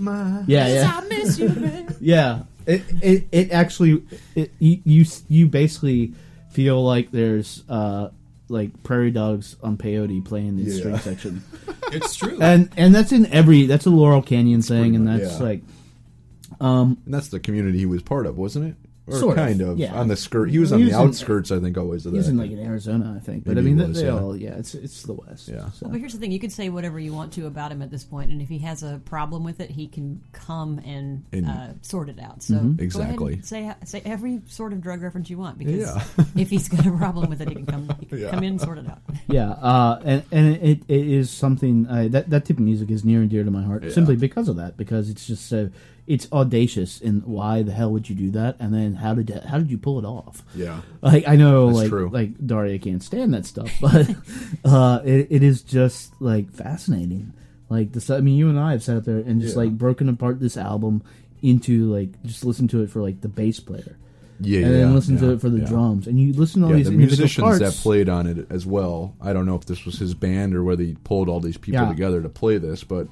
Yeah, yeah, I miss you, man. [LAUGHS] yeah. It it it actually it, you you you basically feel like there's uh like prairie dogs on peyote playing the Yeah. string [LAUGHS] section It's true. and and that's in every that's a Laurel Canyon thing and that's yeah. like um And that's the community he was part of, wasn't it? Or Sort kind of, yeah. on the skirt. He was on He the was in- outskirts, I think, always of He's that. in like in Arizona, I think. But Maybe I mean, they, was, they yeah. all yeah, it's it's the West. Yeah. So. But here's the thing: you can say whatever you want to about him at this point, and if he has a problem with it, he can come and, And- uh, sort it out. So Mm-hmm. go Exactly. ahead and say say every sort of drug reference you want, because Yeah. [LAUGHS] if he's got a problem with it, he can come he can Yeah. come in and sort it out. [LAUGHS] yeah, uh, and and it, it is something uh, that that type of music is near and dear to my heart Yeah. simply because of that. Because it's just so it's audacious. And why the hell would you do that? And then how did how did you pull it off? Yeah. Like I know, That's like true. like Daria can't stand that stuff, [LAUGHS] but uh, it, it is just like fascinating. Like this, I mean, you and I have sat there and just Yeah. like broken apart this album into like just listen to it for like the bass player. Yeah, and yeah, then listen to it for the yeah. drums, and you listen to all Yeah, these the musicians parts. that played on it as well. I don't know if this was his band or whether he pulled all these people Yeah. together to play this, but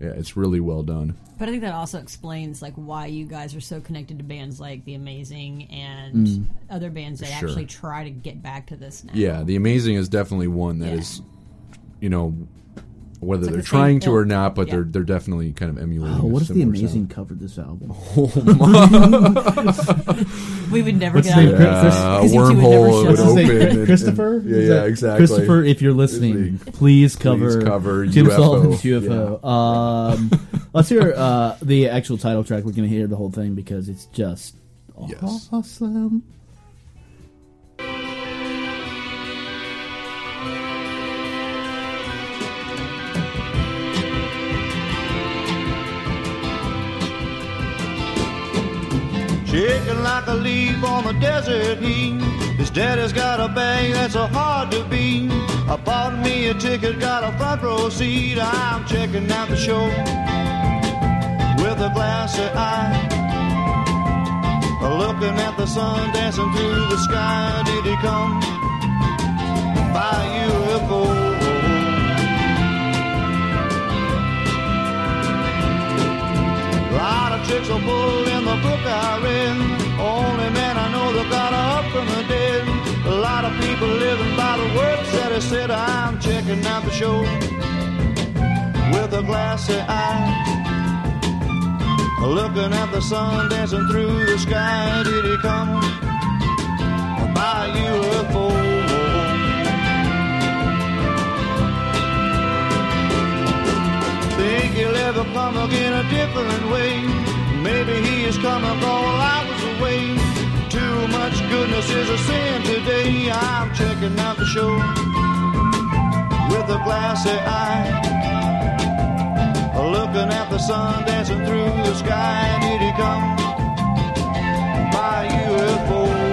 yeah, it's really well done. But I think that also explains like why you guys are so connected to bands like The Amazing and Mm. other bands that Sure. actually try to get back to this now. Yeah, The Amazing is definitely one that Yeah. is, you know, whether like they're the trying to or not, but Yeah. they're they're definitely kind of emulating. Oh, a what if the Amazing sound. covered this album? [LAUGHS] Oh, [LAUGHS] my [LAUGHS] we would never What's get his on name? it. Chris- 'Cause you two would wormhole would up. What's his open. name? and- and- Christopher? yeah, yeah, exactly. Christopher, if you're listening, please cover, cover Jim UFO. Sullivan's UFO. Um, let's hear uh, the actual title track. We're going to hear the whole thing because it's just awesome. Yes. Shaking like a leaf on the desert heat. His daddy's got a bag that's so hard to beat. I bought me a ticket, got a front row seat. I'm checking out the show with a glassy eye. Looking at the sun dancing through the sky. Did he come by UFO? A lot of tricks are pulled book I read. Only man I know that got up from the dead. A lot of people living by the words that he said. I'm checking out the show with a glassy eye. Looking at the sun dancing through the sky. Did he come by UFO? Think he'll ever come again a different way. Maybe he is coming I was away. Too much goodness is a sin today. I'm checking out the show with a glassy eye. Looking at the sun dancing through the sky. Did he come by UFO?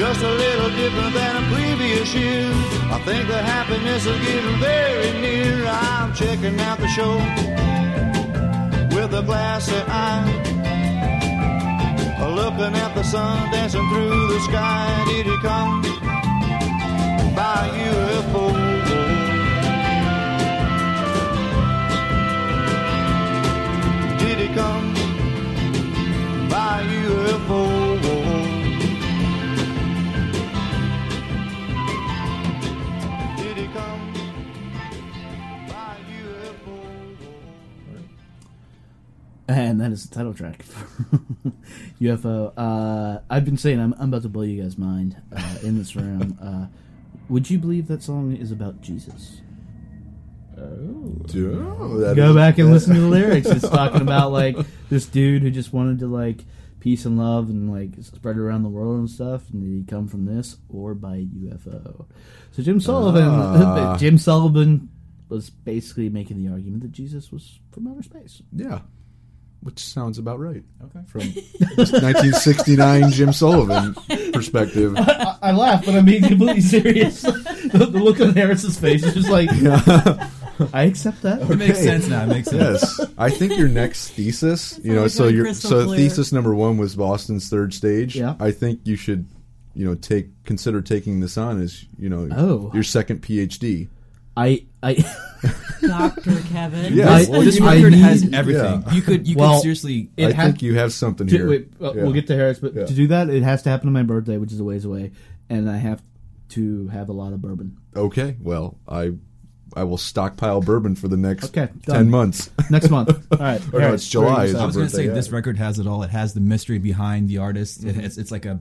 Just a little different than a previous year. I think the happiness is getting very near. I'm checking out the show with a glassy eye. Looking at the sun dancing through the sky. Did he come by UFO? And that is the title track [LAUGHS] for UFO. Uh, I've been saying I'm, I'm about to blow you guys' mind uh, in this room. [LAUGHS] Uh, would you believe that song is about Jesus? Oh, that Go is- back and that- listen to the [LAUGHS] lyrics. It's talking about like this dude who just wanted to like peace and love and like spread it around the world and stuff. And did he come from this or by UFO? So Jim Sullivan, Ah. Jim Sullivan was basically making the argument that Jesus was from outer space. Yeah, which sounds about right Okay. from 1969 Jim Sullivan perspective. I, I laugh, but I'm being completely serious. [LAUGHS] the, the look on Harris's face is just like, I accept that. It makes sense now. It makes sense. Yes, I think your next thesis, you know, so your so clear. thesis number one was Boston's third stage. Yeah. I think you should, you know, take consider taking this on as you know Oh. your second PhD. I, I, [LAUGHS] Dr. Kevin. Yeah. I- Well, this I record need- has everything. yeah. You could you Well, could seriously It I had- think you have something to- here. wait, uh, Yeah. we'll get to Harris, but Yeah. to do that, it has to happen on my birthday, which is a ways away, and I have to have a lot of bourbon. Okay, well, I I will stockpile bourbon for the next Okay, done. ten months. Next month. [LAUGHS] All right. Or no, it's July, where is you I was going to say yeah. this record has it all. It has the mystery behind the artist. It has, it's like a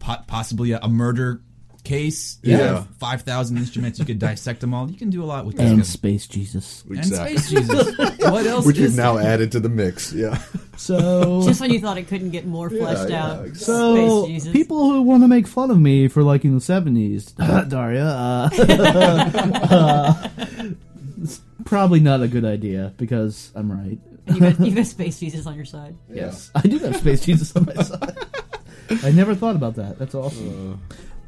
possibly a, a murder case. You Yeah. have five thousand instruments. You could dissect them all. You can do a lot with And this. Space Jesus. And Exactly. space Jesus. [LAUGHS] what else? Which is we've now added to the mix. Yeah. So, Just when you thought it couldn't get more fleshed yeah, out. exactly. so Space Jesus. people who want to make fun of me for liking the seventies, [LAUGHS] Daria, uh, [LAUGHS] uh, it's probably not a good idea because I'm right. you, got, you got Space Jesus on your side. Yes, I do have Space Jesus on my side. I never thought about that. That's awesome.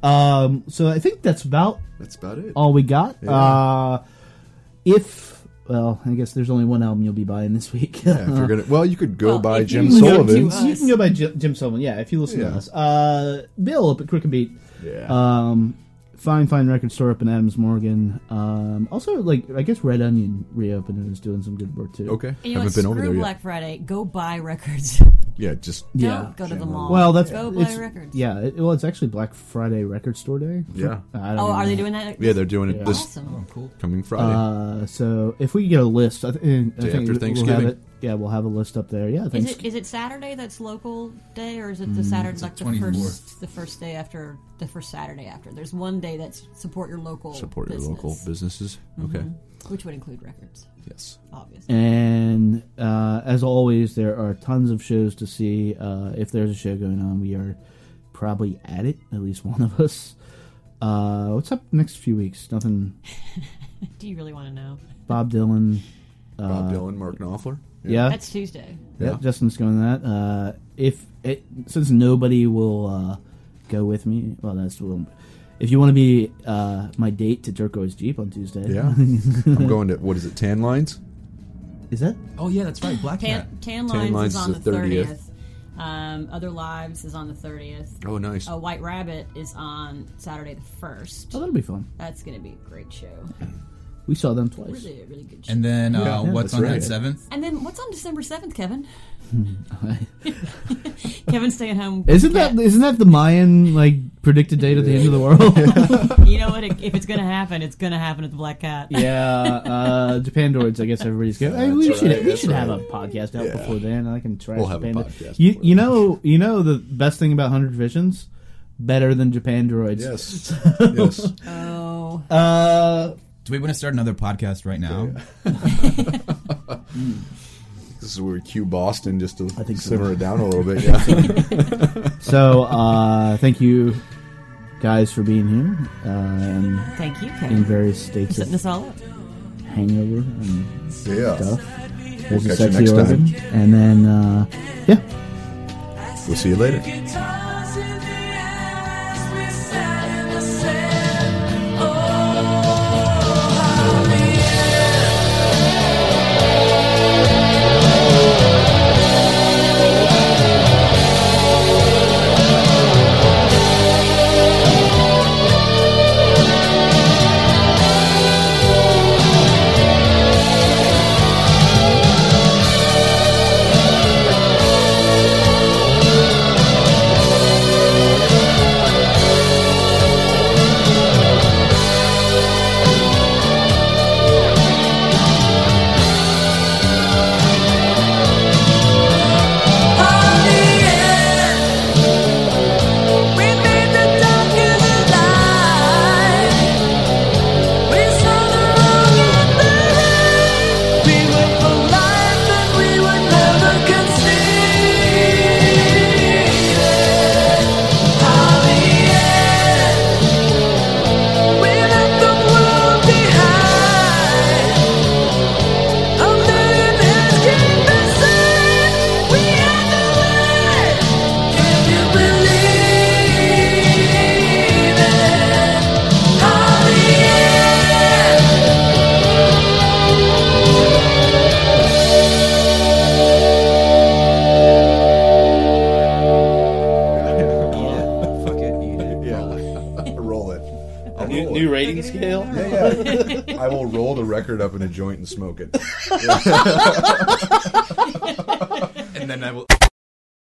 Um, so I think that's about That's about it. all we got. Yeah. Uh, if well, I guess there's only one album you'll be buying this week. Yeah, if you're gonna, well, you could go Well, by Jim you go to Sullivan's. us- you can go by Jim, Jim Sullivan. Yeah, if you listen Yeah. to us. Uh, Bill up at Crooked Beat. Yeah. Um, fine, fine record store up in Adams Morgan. Um, also, like I guess Red Onion reopened and is doing some good work too. okay. And you Haven't what? been over Screw there Black yet. Friday. Go buy records. Yeah, just Yeah. Don't go to the mall. Well, that's go it's- records. Yeah, it, well, it's actually Black Friday Record Store Day. Yeah. I don't Oh, are know. they doing that? yeah, they're doing it Yeah. this Awesome. Oh, cool. coming Friday. Uh, so if we get a list, I, th- I Day think after we'll have Thanksgiving. it. Yeah, we'll have a list up there. Yeah, Is it is it Saturday that's local day, or is it Mm, the Saturday like the 24th. first the first day after the first Saturday after? There's one day that's support your local Support your business, local businesses. Okay. Which would include records, Yes. obviously. And uh, as always, there are tons of shows to see. Uh, if there's a show going on, we are probably at it. At least one of us. Uh, what's up next few weeks? Nothing. [LAUGHS] Do you really want to know? Bob Dylan. Bob Uh, Dylan, Mark Knopfler. Yeah, That's Tuesday. yeah. Yeah. Justin's going to that. Uh, if it, since nobody will uh, go with me, well, that's well, if you want to be uh, my date to Turquoise Jeep on Tuesday. Yeah. [LAUGHS] I'm going to what is it? Tanlines. is that? Oh yeah, that's right. Black Cat. Tan, Tan Tan Lines, Lines is is on the the 30th. thirtieth. Um, Other Lives is on the thirtieth. Oh, nice. A White Rabbit is on Saturday the first. Oh, that'll be fun. That's going to be a great show. We saw them twice. Really, really good show. And then uh, Yeah, what's that's on right. that seventh? And then what's on December seventh, Kevin? [LAUGHS] Kevin staying home. Isn't the that cat. isn't that the Mayan like predicted date of the end of the world? [LAUGHS] You know what? [LAUGHS] If it's going to happen, it's going to happen at the Black Cat. yeah, uh, Japandroids. I guess everybody's going. Hey, we That's should we that's should have a podcast out Yeah. before then. I can try. We'll have a Japan podcast You you know you know the best thing about Hundred Visions, better than Japandroids. Yes. yes. Oh, Uh, Do we want to start another podcast right now? This is where we cue Boston just to I think so. simmer it down a little bit. [LAUGHS] Yeah. so uh, thank you guys for being here uh, and thank you, in various states Setting of us all up. hangover and yeah. stuff. We'll catch you next organ. time. And then uh, yeah. We'll see you later. Smoke it. [LAUGHS] [LAUGHS]